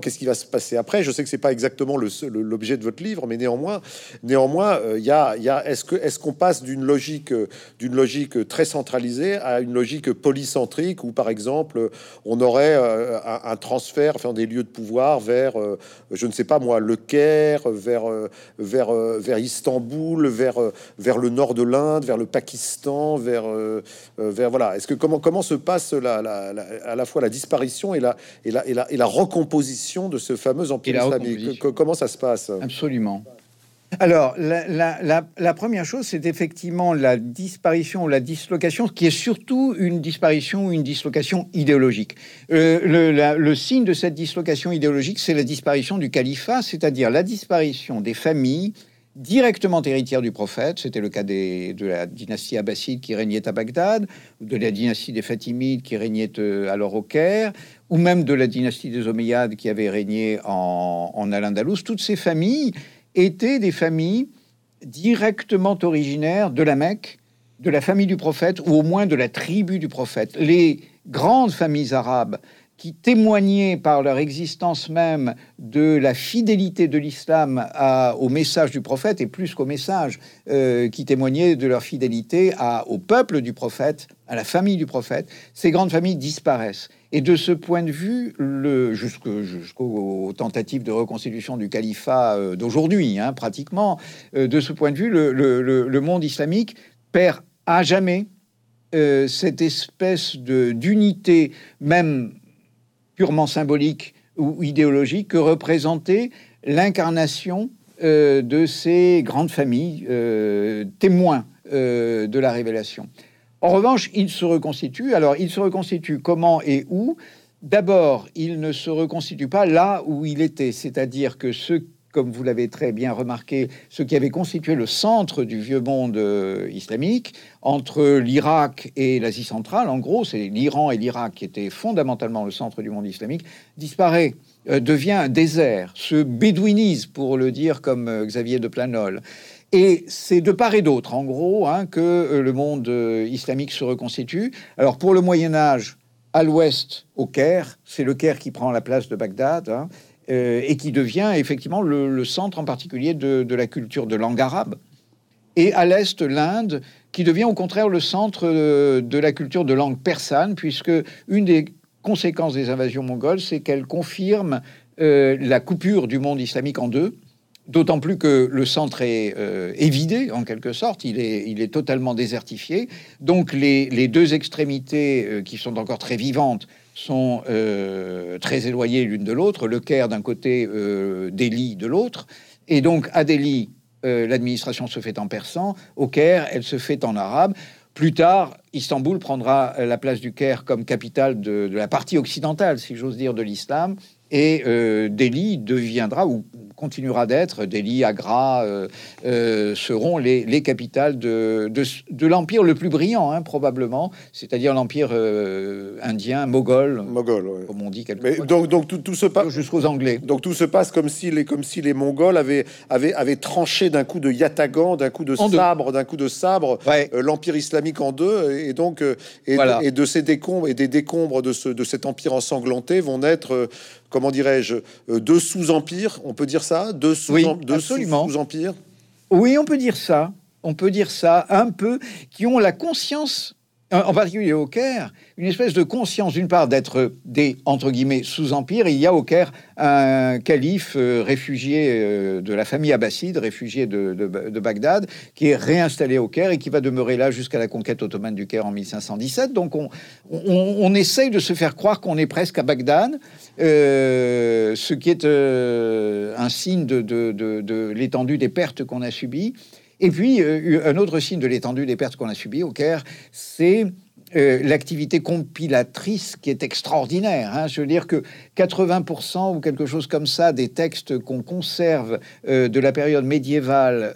qu'est-ce qui va se passer après? Je sais que c'est pas exactement l'objet de votre livre, mais néanmoins, néanmoins, euh, il y a, y est-ce que est-ce qu'on passe d'une logique d'une logique très centralisée à une logique polycentrique où, par exemple, on aurait un, transfert, enfin des lieux de pouvoir vers, je ne sais pas moi, le Caire, vers vers vers Istanbul, vers vers le nord de l'Inde, vers le Pakistan, vers voilà. Est-ce que comment comment se passe la, à la fois la disparition et la et la et la, et la recomposition de ce fameux empire islamique Comment ça se passe? Absolument. Alors, la, première chose, c'est effectivement la disparition, la dislocation, qui est surtout une disparition ou une dislocation idéologique. Euh, le, le, signe de cette dislocation idéologique, c'est la disparition du califat, c'est-à-dire la disparition des familles, directement héritière du prophète. C'était le cas de la dynastie abbasside qui régnait à Bagdad, ou de la dynastie des Fatimides qui régnait euh, alors au Caire, ou même de la dynastie des Omeyyades qui avait régné en, en Al-Andalus. Toutes ces familles étaient des familles directement originaires de la Mecque, de la famille du prophète, ou au moins de la tribu du prophète. Les grandes familles arabes qui témoignaient par leur existence même de la fidélité de l'islam au message du prophète, et plus qu'au message, euh, qui témoignaient de leur fidélité au peuple du prophète, à la famille du prophète, ces grandes familles disparaissent. Et de ce point de vue, jusqu'aux tentatives de reconstitution du califat euh, d'aujourd'hui, hein, pratiquement, euh, de ce point de vue, le, monde islamique perd à jamais cette espèce d'unité, même purement symbolique ou idéologique que représentait l'incarnation euh, de ces grandes familles euh, témoins euh, de la révélation. En revanche, il se reconstitue. Alors, il se reconstitue comment et où? D'abord, il ne se reconstitue pas là où il était, c'est-à-dire que ce comme vous l'avez très bien remarqué, ce qui avait constitué le centre du vieux monde euh, islamique, entre l'Irak et l'Asie centrale, en gros, c'est l'Iran et l'Irak qui étaient fondamentalement le centre du monde islamique, disparaît, euh, devient un désert, se bédouinise, pour le dire comme euh, Xavier de Planol. Et c'est de part et d'autre, en gros, hein, que le monde islamique se reconstitue. Alors pour le Moyen Âge, à l'ouest, au Caire, c'est le Caire qui prend la place de Bagdad. Hein, euh, et qui devient effectivement le, centre en particulier de, la culture de langue arabe. Et à l'est, l'Inde, qui devient au contraire le centre euh, de la culture de langue persane, puisque une des conséquences des invasions mongoles, c'est qu'elle confirme euh, la coupure du monde islamique en deux. D'autant plus que le centre est, évidé, en quelque sorte, il est, totalement désertifié. Donc les deux extrémités qui sont encore très vivantes sont euh, très éloignées l'une de l'autre, le Caire d'un côté, euh, Delhi de l'autre. Et donc à Delhi, euh, l'administration se fait en persan, au Caire, elle se fait en arabe. Plus tard, Istanbul prendra la place du Caire comme capitale de, de la partie occidentale, si j'ose dire, de l'islam. Et Delhi deviendra, ou continuera d'être, Delhi, Agra, euh, euh, seront les, les, capitales de, de, l'empire le plus brillant, hein, probablement, c'est-à-dire l'empire euh, indien, moghol, moghol comme on dit. Mais donc, donc tout, tout se passe jusqu'aux Anglais. Donc tout se passe comme si les, comme si les Mongols avaient, avaient, avaient tranché d'un coup de yatagan, d'un coup de sabre, d'un coup de sabre, l'empire islamique en deux, et donc et, et, de ces décombres et des décombres de, ce, de cet empire ensanglanté vont naître comment dirais-je, deux sous-empires, on peut dire ça de sous, oui, sous, Oui, on peut dire ça. On peut dire ça un peu, qui ont la conscience en particulier au Caire, une espèce de conscience, d'une part, d'être des, entre guillemets, sous-empires. Il y a au Caire un calife euh, réfugié euh, de la famille abbasside, réfugié de, Bagdad, qui est réinstallé au Caire et qui va demeurer là jusqu'à la conquête ottomane du Caire en 1517. Donc on, on, essaye de se faire croire qu'on est presque à Bagdad, euh, ce qui est un signe de, de l'étendue des pertes qu'on a subies. Et puis, euh, un autre signe de l'étendue des pertes qu'on a subies au Caire, c'est euh, l'activité compilatrice qui est extraordinaire. Hein. Je veux dire que 80% ou quelque chose comme ça des textes qu'on conserve euh, de la période médiévale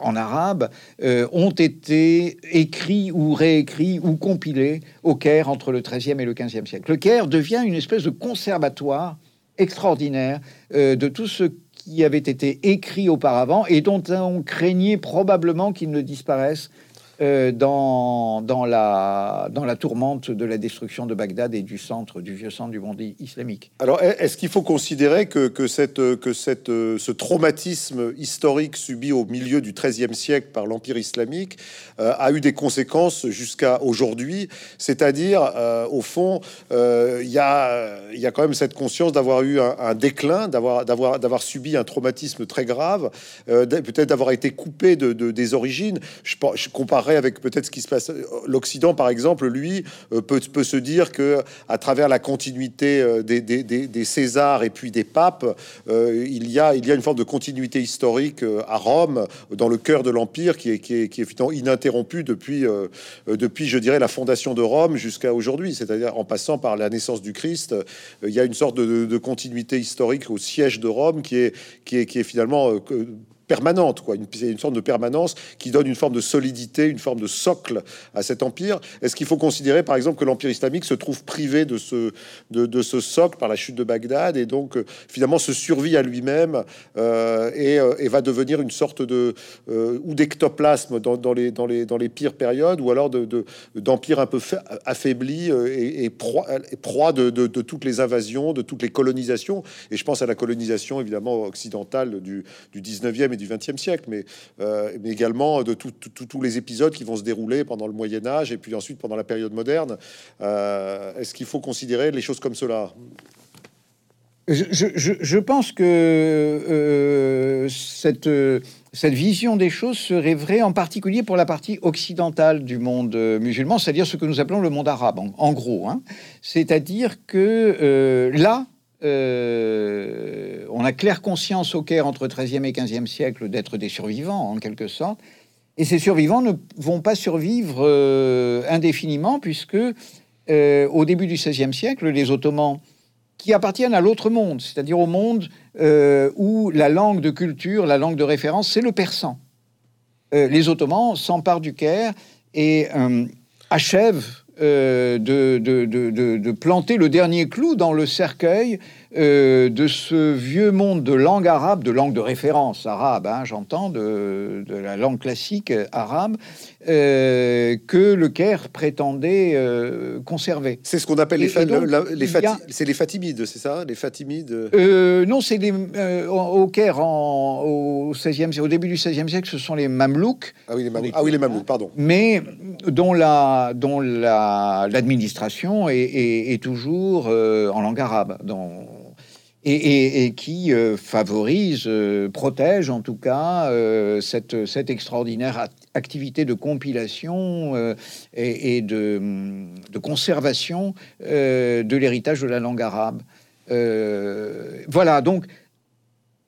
en arabe ont été écrits ou réécrits ou compilés au Caire entre le 13e et le 15e siècle. Le Caire devient une espèce de conservatoire extraordinaire de tout ce qui avait été écrit auparavant et dont on craignait probablement qu'il ne disparaisse euh, dans, dans, la, dans la tourmente de la destruction de Bagdad et du centre, du vieux centre du monde islamique. Alors, est-ce qu'il faut considérer que, que, cette, que cette, ce traumatisme historique subi au milieu du XIIIe siècle par l'Empire islamique euh, a eu des conséquences jusqu'à aujourd'hui? C'est-à-dire, euh, au fond, il y, a, y a quand même cette conscience d'avoir eu un, déclin, d'avoir, subi un traumatisme très grave, peut-être d'avoir été coupé de, de, des origines. Je, je compare avec peut-être ce qui se passe. L'Occident, par exemple, lui, euh, peut, peut se dire que à travers la continuité euh, des, des, des, Césars et puis des papes, euh, il, y a, il y a une forme de continuité historique à Rome, dans le cœur de l'Empire, qui est, qui est, qui est ininterrompue depuis, depuis, je dirais, la fondation de Rome jusqu'à aujourd'hui, c'est-à-dire en passant par la naissance du Christ. il y a une sorte de, de, continuité historique au siège de Rome qui est, qui est, qui est finalement permanente, quoi, une, une sorte de permanence qui donne une forme de solidité, une forme de socle à cet empire. Est-ce qu'il faut considérer, par exemple, que l'empire islamique se trouve privé de ce, de, ce socle par la chute de Bagdad et donc euh, finalement se survit à lui-même euh, euh, et, va devenir une sorte de ou d'ectoplasme dans, les, dans, les, dans les pires périodes ou alors de, d'empire un peu affaibli et, proie, proie de, de, toutes les invasions, de toutes les colonisations. Et je pense à la colonisation évidemment occidentale du, du 19e du XXe siècle, mais, euh, mais également de tous les épisodes qui vont se dérouler pendant le Moyen Âge et puis ensuite pendant la période moderne. Euh, est-ce qu'il faut considérer les choses comme cela? Je, pense que euh, cette, cette vision des choses serait vraie en particulier pour la partie occidentale du monde musulman, c'est-à-dire ce que nous appelons le monde arabe, en, gros. Hein. C'est-à-dire que là, euh, on a claire conscience au Caire entre 13e et 15e siècle d'être des survivants en quelque sorte. Et ces survivants ne vont pas survivre euh, indéfiniment puisque euh, au début du XVIe siècle, les Ottomans, qui appartiennent à l'autre monde, c'est-à-dire au monde où la langue de culture, la langue de référence, c'est le persan. les Ottomans s'emparent du Caire et achèvent de, de, planter le dernier clou dans le cercueil euh, de ce vieux monde de langue arabe, de langue de référence arabe, hein, j'entends, de, la langue classique arabe, euh, que le Caire prétendait euh, conserver. C'est ce qu'on appelle les, les, c'est les Fatimides, c'est ça Les Fatimides Non, c'est au Caire en, au 16e, au début du 16e siècle, ce sont les Mamelouks. Ah oui, les Mamelouks, ah oui, les Mamelouks pardon. Mais dont la dont la l'administration est, est, toujours en langue arabe. Et, qui euh, favorise, euh, protège en tout cas euh, cette, cette, extraordinaire activité de compilation et, de, de, conservation de l'héritage de la langue arabe. voilà, donc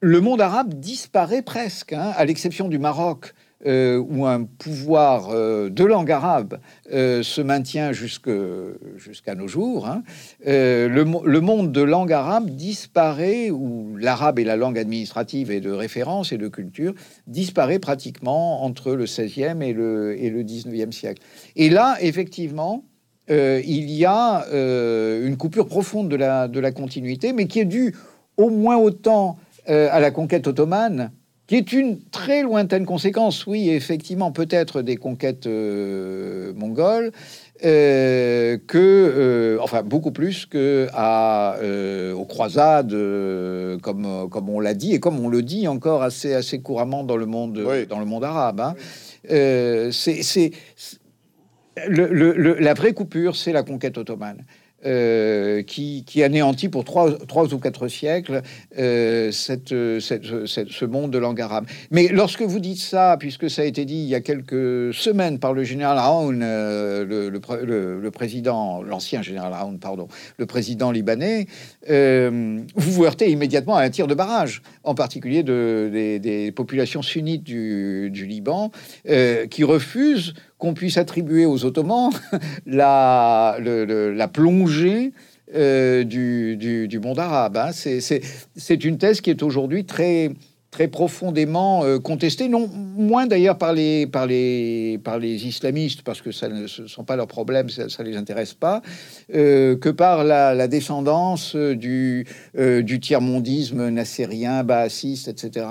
le monde arabe disparaît presque, hein, à l'exception du Maroc, euh, où un pouvoir euh, de langue arabe euh, se maintient jusqu'à nos jours, hein, le, monde de langue arabe disparaît, où l'arabe est la langue administrative et de référence et de culture, disparaît pratiquement entre le 16e et le, et le 19e siècle. Et là, effectivement, il y a une coupure profonde de la continuité, mais qui est due au moins autant à la conquête ottomane qui est une très lointaine conséquence, oui, effectivement, peut-être des conquêtes euh, mongoles, euh, que, euh, enfin, beaucoup plus que à, aux croisades, comme, comme on l'a dit, et comme on le dit encore assez, assez couramment dans le monde, dans le monde arabe. Hein. c'est la vraie coupure, c'est la conquête ottomane. Euh, qui, qui, anéantit pour trois, ou quatre siècles euh, ce monde de langue arabe. Mais lorsque vous dites ça, puisque ça a été dit il y a quelques semaines par le général Aoun, euh, le, président, l'ancien général Aoun, pardon, le président libanais, vous vous heurtez immédiatement à un tir de barrage, en particulier de, des, populations sunnites du Liban, qui refusent qu'on puisse attribuer aux Ottomans la, plongée euh, du, du, monde arabe. Hein. C'est une thèse qui est aujourd'hui très, très profondément euh, contestée, non moins d'ailleurs par les, par, les, par les islamistes, parce que ça ne sont pas leurs problèmes, ça ne les intéresse pas, euh, que par la, descendance du, du tiers-mondisme nassérien, baassiste, etc.,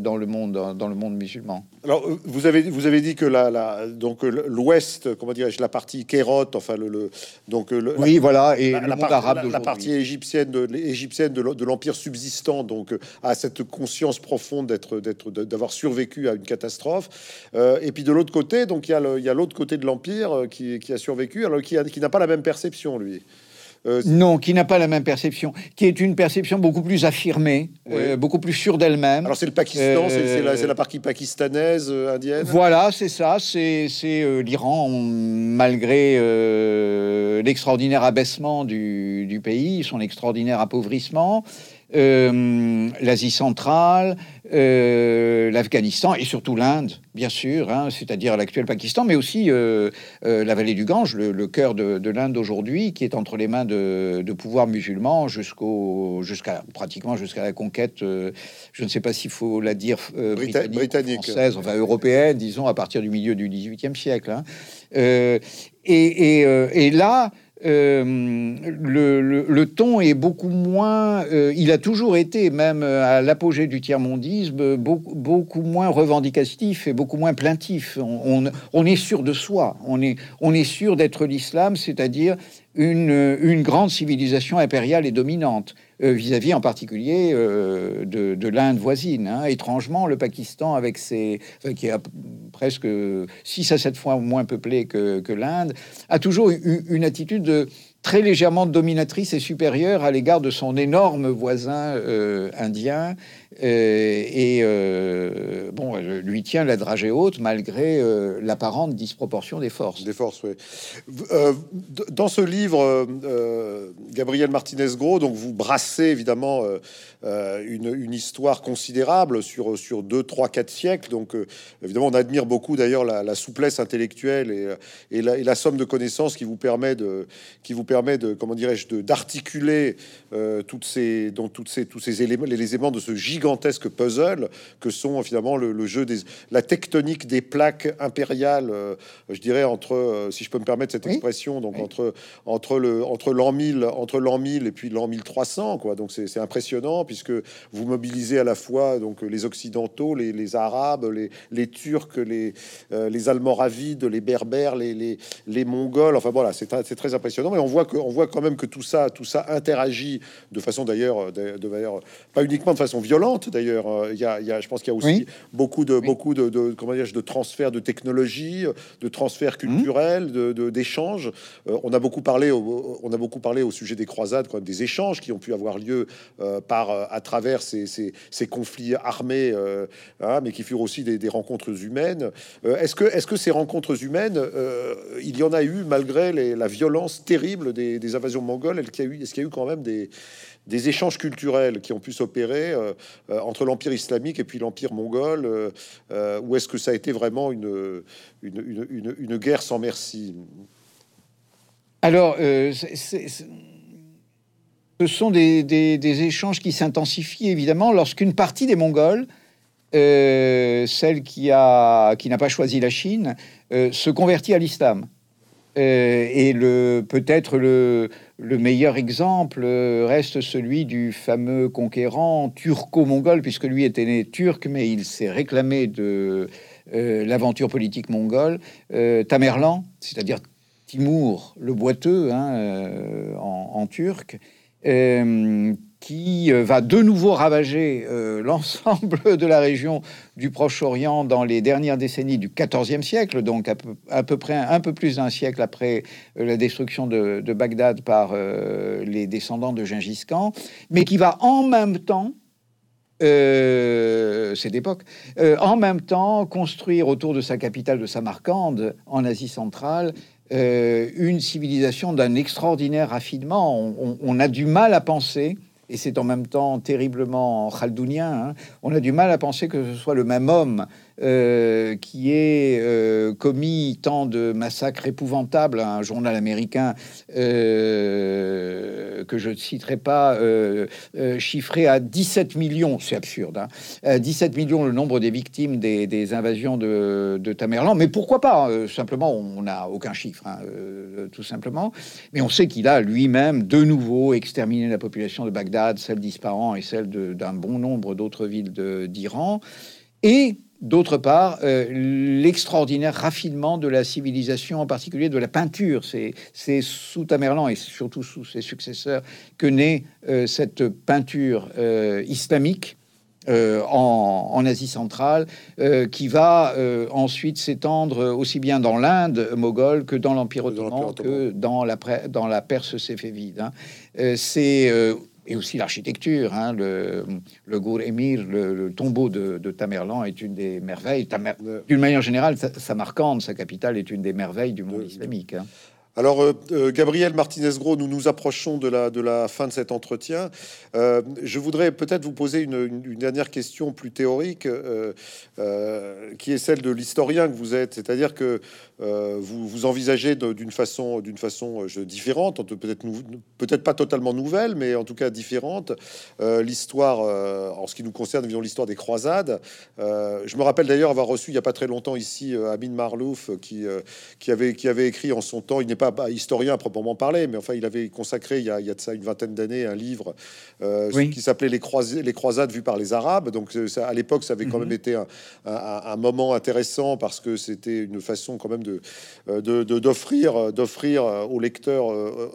dans, le monde, dans le monde musulman. Alors, euh, vous avez, vous avez dit que la, donc euh, l'Ouest, comment dirais-je, la partie Kérote, enfin le, donc euh, oui, voilà, et la, la, partie égyptienne de l'égyptienne de l'empire subsistant, donc a cette conscience profonde d'être, d'être, d'avoir survécu à une catastrophe. et puis de l'autre côté, donc il y a, il y a l'autre côté de l'empire qui, qui, a survécu, alors qui, qui n'a pas la même perception, lui. Euh, non, qui n'a pas la même perception, qui est une perception beaucoup plus affirmée, euh, beaucoup plus sûre d'elle-même. Alors c'est le Pakistan, c'est la, la, partie pakistanaise, euh, indienne Voilà, c'est ça, c'est l'Iran, malgré l'extraordinaire abaissement du, du, pays, son extraordinaire appauvrissement. Euh, l'Asie centrale, euh, l'Afghanistan et surtout l'Inde, bien sûr, hein, c'est-à-dire l'actuel Pakistan, mais aussi euh, la vallée du Gange, le, cœur de, l'Inde aujourd'hui, qui est entre les mains de, pouvoirs musulmans jusqu'au, jusqu'à pratiquement jusqu'à la conquête. je ne sais pas s'il faut la dire britannique, française, enfin européenne, disons à partir du milieu du XVIIIe siècle. Hein. et, et, et là. Euh, le, ton est beaucoup moins, euh, il a toujours été, même à l'apogée du tiers-mondisme, beaucoup, beaucoup, moins revendicatif et beaucoup moins plaintif. On, est sûr de soi, on est sûr d'être l'islam, c'est-à-dire une, grande civilisation impériale et dominante euh, vis-à-vis en particulier euh, de, l'Inde voisine. Hein. Étrangement, le Pakistan, avec ses, qui est presque 6 à 7 fois moins peuplé que, l'Inde, a toujours eu une attitude de, très légèrement dominatrice et supérieure à l'égard de son énorme voisin euh, indien. Euh, et euh, bon, lui tient la dragée haute malgré l'apparente disproportion des forces. Des forces, oui. dans ce livre, Gabriel Martinez-Gros, donc vous brassez évidemment une, histoire considérable sur, sur 2, 3, 4 siècles. Donc évidemment, on admire beaucoup d'ailleurs la, souplesse intellectuelle et, et, la, somme de connaissances qui vous permet de, qui vous permet de, comment dirais-je, d'articuler euh, toutes ces, dans toutes ces, tous ces éléments, les éléments de ce gigantesque puzzle que sont finalement le, jeu des, la tectonique des plaques impériales, euh, je dirais entre, euh, si je peux me permettre cette expression, donc entre entre le entre l'an 1000, entre l'an 1000 et puis l'an 1300, quoi. Donc c'est impressionnant puisque vous mobilisez à la fois donc les occidentaux, les, les arabes, les, les turcs, les les almoravides, les berbères, les, les, les mongols. Enfin voilà, c'est très impressionnant. Mais on voit on voit quand même que tout ça, tout ça interagit de façon d'ailleurs, de, manière pas uniquement de façon violente. D'ailleurs, euh, il y, a, je pense qu'il y a aussi beaucoup de, beaucoup de, de comment dire, de transferts de technologie, de transferts mmh. culturels, de d'échanges. Euh, on a beaucoup parlé, au, on a beaucoup parlé au sujet des croisades, quoi, des échanges qui ont pu avoir lieu euh, par à travers ces, ces, conflits armés, hein, mais qui furent aussi des, rencontres humaines. est-ce que, est-ce que ces rencontres humaines, il y en a eu malgré la violence terrible des, invasions mongoles, est-ce qu'il y, a eu quand même des, échanges culturels qui ont pu s'opérer euh, euh, entre l'Empire islamique et puis l'Empire mongol euh, Ou est-ce que ça a été vraiment une, une, guerre sans merci? Alors, ce sont des, échanges qui s'intensifient évidemment lorsqu'une partie des Mongols, celle qui, qui n'a pas choisi la Chine, se convertit à l'islam. Et le peut-être le, meilleur exemple reste celui du fameux conquérant turco-mongol, puisque lui était né turc, mais il s'est réclamé de euh, l'aventure politique mongole, euh, Tamerlan, c'est-à-dire Timur le boiteux hein, en, turc. Qui va de nouveau ravager l'ensemble de la région du Proche-Orient dans les dernières décennies du XIVe siècle, donc à peu, près un, peu plus d'un siècle après la destruction de, Bagdad par les descendants de Gengis Khan, mais qui va en même temps euh, cette époque, euh, en même temps construire autour de sa capitale de Samarcande, en Asie centrale, euh, une civilisation d'un extraordinaire raffinement. On, a du mal à penser, et c'est en même temps terriblement chaldounien, hein, on a du mal à penser que ce soit le même homme euh, qui est euh, commis tant de massacres épouvantables, un journal américain euh, que je ne citerai pas, chiffré à 17 millions, c'est absurde, 17 hein, millions le nombre des victimes des, invasions de, Tamerlan, mais pourquoi pas Simplement, on n'a aucun chiffre, hein, tout simplement. Mais on sait qu'il a lui-même de nouveau exterminé la population de Bagdad, celle d'Ispahan et celle d'un bon nombre d'autres villes d'Iran. Et D'autre part, euh, l'extraordinaire raffinement de la civilisation, en particulier de la peinture. C'est sous Tamerlan et surtout sous ses successeurs que naît euh, cette peinture euh, islamique en, Asie centrale, qui va ensuite s'étendre aussi bien dans l'Inde moghole que dans l'Empire ottoman, que dans la, dans la Perse séfévide. Hein. C'est et aussi l'architecture. Hein, le, le Gour Emir, le, tombeau de, Tamerlan est une des merveilles. D'une manière générale, Samarcande, sa capitale, est une des merveilles du monde islamique. Hein. Alors, euh, euh, Gabriel Martinez-Gros, nous nous approchons de la, de la fin de cet entretien. Euh, je voudrais peut-être vous poser une, dernière question plus théorique, qui est celle de l'historien que vous êtes. C'est-à-dire que vous, vous envisagez d'une façon, d'une façon différente, peut-être peut-être pas totalement nouvelle, mais en tout cas différente, l'histoire, en ce qui nous concerne, disons l'histoire des croisades. je me rappelle d'ailleurs avoir reçu il n'y a pas très longtemps ici Amin Marlouf, qui, qui, avait, qui avait écrit en son temps, il n'est pas historien à proprement parler, mais enfin, il avait consacré il y a, de ça une vingtaine d'années un livre euh, qui s'appelait les, les croisades vues par les Arabes. Donc, euh, ça, à l'époque, ça avait quand même mhm. été un, moment intéressant parce que c'était une façon quand même de euh, d'offrir d'offrir au lecteur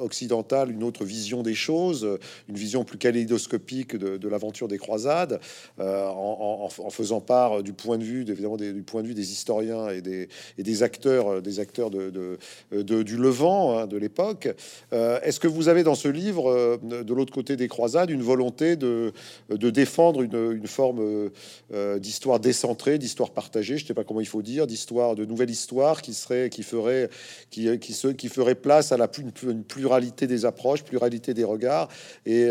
occidental une autre vision des choses, une vision plus kaléidoscopique de, l'aventure des croisades, en, faisant part du point de vue évidemment du point de vue des historiens et des, et des acteurs des acteurs de, de du Levant Hein, de l'époque. Euh, est-ce que vous avez dans ce livre, euh, de l'autre côté des croisades, une volonté de, de défendre une, forme euh, d'histoire décentrée, d'histoire partagée, je ne sais pas comment il faut dire, d'histoire, de nouvelle histoire qui qui ferait, qui, qui, qui ferait place à la une pluralité des approches, pluralité des regards, et,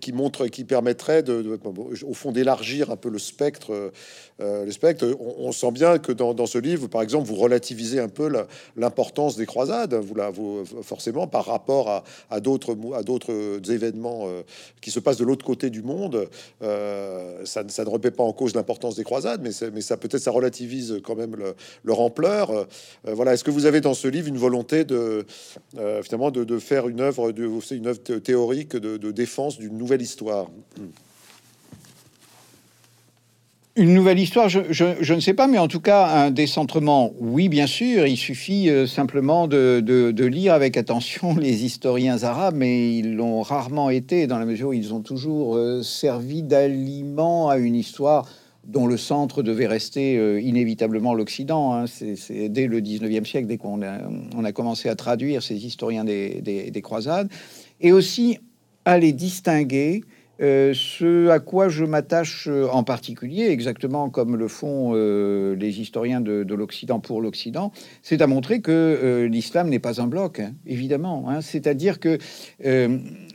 qui montre, qui permettrait de, au fond d'élargir un peu le spectre, le spectre. On, sent bien que dans, ce livre, par exemple, vous relativisez un peu l'importance des croisades. Vous la, forcément par rapport à, d'autres à d'autres événements euh, qui se passent de l'autre côté du monde. Euh, ça, ne remet pas en cause l'importance des croisades, mais, mais ça peut-être ça relativise quand même leur ampleur. Euh, voilà. Est-ce que vous avez dans ce livre une volonté de de, faire une œuvre, de, une œuvre théorique de, défense d'une nouvelle histoire? Une nouvelle histoire, je, ne sais pas, mais en tout cas, un décentrement, oui, bien sûr. Il suffit euh, simplement de, lire avec attention les historiens arabes, mais ils l'ont rarement été, dans la mesure où ils ont toujours euh, servi d'aliment à une histoire dont le centre devait rester euh, inévitablement l'Occident. Hein. C'est dès le 19e siècle, dès qu'on a, commencé à traduire ces historiens des, des croisades, et aussi à les distinguer euh, ce à quoi je m'attache euh, en particulier, exactement comme le font les historiens de, l'Occident pour l'Occident, c'est à montrer que l'islam n'est pas un bloc, hein, évidemment. Hein. C'est-à-dire que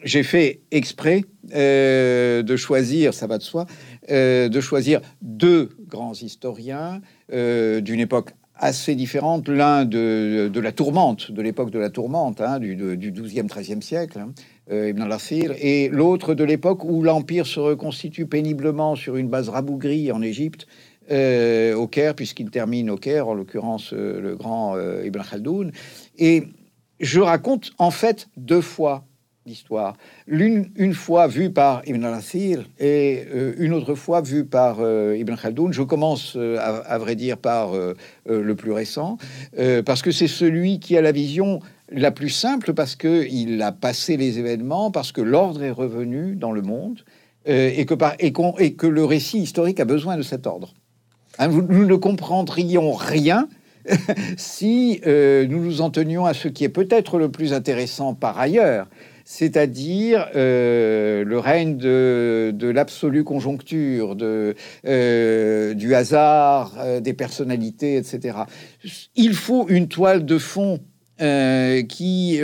j'ai fait exprès de choisir, ça va de soi, de choisir deux grands historiens d'une époque assez différente, l'un de, la tourmente, de l'époque de la tourmente, hein, du, du 12e, 13e siècle, euh, Ibn al-Asir, et l'autre de l'époque où l'Empire se reconstitue péniblement sur une base rabougrie en Égypte, euh, au Caire, puisqu'il termine au Caire, en l'occurrence euh, le grand Ibn Khaldoun. Et je raconte en fait deux fois l'histoire. L'une une fois vue par Ibn al-Asir et une autre fois vue par Ibn Khaldoun. Je commence, à, vrai dire, par le plus récent, parce que c'est celui qui a la vision La plus simple parce que il a passé les événements, parce que l'ordre est revenu dans le monde euh, et, que par, et, et, que le récit historique a besoin de cet ordre. Hein, nous ne comprendrions rien si euh, nous nous en tenions à ce qui est peut-être le plus intéressant par ailleurs, c'est-à-dire euh, le règne de, l'absolue conjoncture, de, euh, du hasard, euh, des personnalités, etc. Il faut une toile de fond qui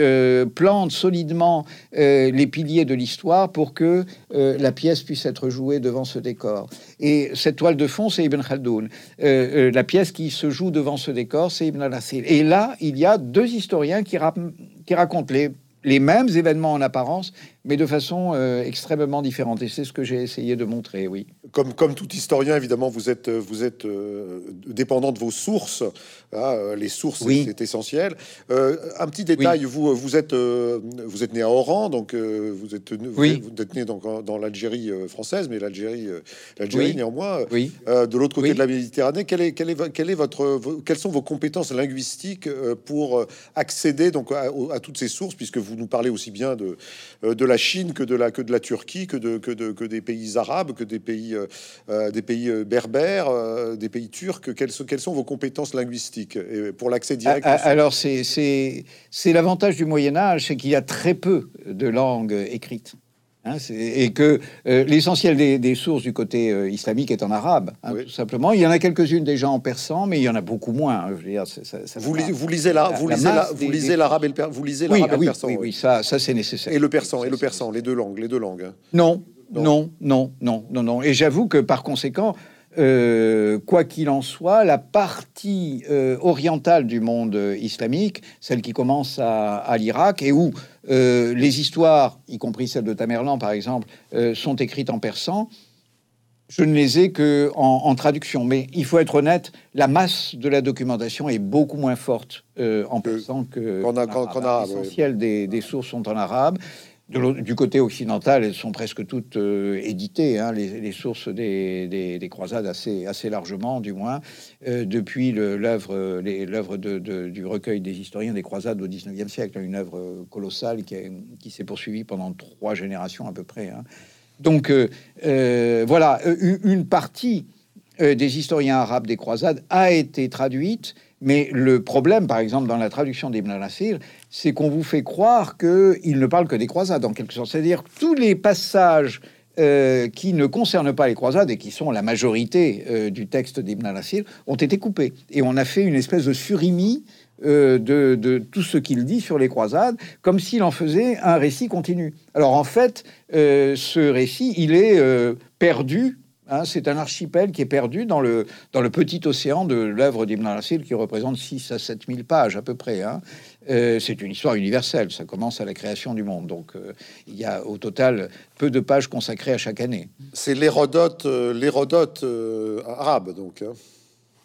plante solidement les piliers de l'histoire pour que la pièce puisse être jouée devant ce décor. Et cette toile de fond, c'est Ibn Khaldoun. la pièce qui se joue devant ce décor, c'est Ibn al-Asir. Et là, il y a deux historiens qui, qui racontent les les mêmes événements en apparence, mais de façon euh, extrêmement différente. Et c'est ce que j'ai essayé de montrer, oui. Comme, comme tout historien, évidemment, vous êtes, vous êtes euh, dépendant de vos sources. Hein, euh, les sources, c'est essentiel. un petit détail, vous, vous, êtes, vous êtes né à Oran, donc vous êtes, vous, êtes né dans l'Algérie française, mais l'Algérie, l'Algérie néanmoins. Oui. de l'autre côté de la Méditerranée, quelle est, quelle est, quelle est votre, quelles sont vos compétences linguistiques pour accéder donc à, à toutes ces sources, puisque vous vous nous parlez aussi bien de, euh, de la Chine que de la, que de la Turquie, que, de, que, de, que des pays arabes, que des pays, euh, euh, des pays berbères, des pays turcs. Quelles, quelles sont vos compétences linguistiques et pour l'accès direct ah, ah, Alors, c'est l'avantage du Moyen Âge, c'est qu'il y a très peu de langues écrites. Hein, et que euh, l'essentiel des, sources du côté euh, islamique est en arabe, hein, tout simplement. Il y en a quelques-unes déjà en persan, mais il y en a beaucoup moins. Je veux dire, vous, lisez, vous lisez là, vous lisez vous lisez l'arabe et le vous lisez et le persan. Oui, oui, ça, ça c'est nécessaire. Et le persan, et le persan, les deux langues, les deux langues. Hein. Non, non, non, non, non, non. Et j'avoue que par conséquent, euh, quoi qu'il en soit, la partie orientale du monde islamique, celle qui commence à, l'Irak et où euh, les histoires, y compris celle de Tamerlan par exemple, sont écrites en persan, je ne les ai que en, traduction. Mais il faut être honnête, la masse de la documentation est beaucoup moins forte en persan que qu'en arabe. L'essentiel des, des, sources sont en arabe du côté occidental, elles sont presque toutes euh, éditées, hein, les, sources des, croisades assez, assez largement, du moins, euh, depuis l'œuvre du recueil des historiens des croisades au 19e siècle, une œuvre colossale qui, qui s'est poursuivie pendant trois générations à peu près. Hein. Donc euh, voilà, une partie des historiens arabes des croisades a été traduite, mais le problème, par exemple, dans la traduction d'Ibn al-Nasir, c'est qu'on vous fait croire qu'il ne parle que des croisades, en quelque sorte. C'est-à-dire tous les passages euh, qui ne concernent pas les croisades et qui sont la majorité euh, du texte d'Ibn al-Assir ont été coupés. Et on a fait une espèce de surimi euh, de, de, tout ce qu'il dit sur les croisades, comme s'il en faisait un récit continu. Alors en fait, ce récit, il est perdu Hein, c'est un archipel qui est perdu dans le, dans le petit océan de l'œuvre d'Ibn al-Asir qui représente 6 à 7 000 pages à peu près. Hein. Euh, c'est une histoire universelle, ça commence à la création du monde. Donc euh, il y a au total peu de pages consacrées à chaque année. C'est l'Hérodote, euh, arabe, donc. Hein.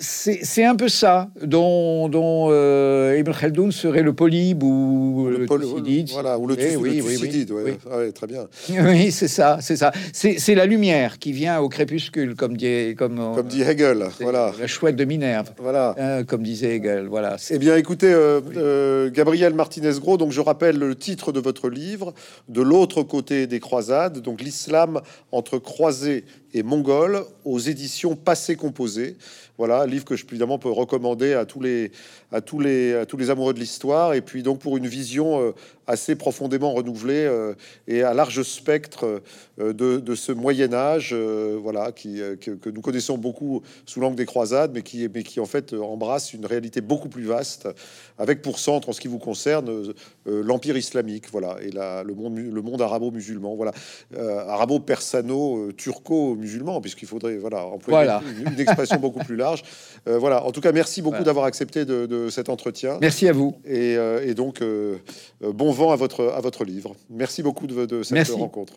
C'est un peu ça, dont, dont euh, Ibn Khaldoun serait le polybe ou le, Thucydide. Voilà, ou le, eh oui, Thucydide, oui, oui. très bien. Oui, c'est ça, c'est ça. C'est la lumière qui vient au crépuscule, comme dit, comme, comme dit Hegel, voilà. La chouette de Minerve, voilà. Hein, comme disait Hegel, voilà. Eh bien, écoutez, euh, euh, Gabriel Martinez-Gros, donc je rappelle le titre de votre livre, De l'autre côté des croisades, donc l'islam entre croisés et mongol aux éditions Passé Composé. Voilà, livre que je évidemment peux recommander à tous les, à tous les, à tous les amoureux de l'histoire. Et puis donc pour une vision euh, assez profondément renouvelée euh, et à large spectre euh, de, ce Moyen Âge, voilà, qui, que, nous connaissons beaucoup sous l'angle des croisades, mais qui, mais qui en fait embrasse une réalité beaucoup plus vaste, avec pour centre en ce qui vous concerne l'Empire islamique, voilà, et la, le monde, le monde arabo-musulman, voilà, arabo-persano-turco-musulman, puisqu'il faudrait voilà employer Une, une, expression beaucoup plus large. voilà, en tout cas, merci beaucoup d'avoir accepté de, cet entretien. Merci à vous. Et, et donc, bon vent à votre, à votre livre. Merci beaucoup de, de cette rencontre.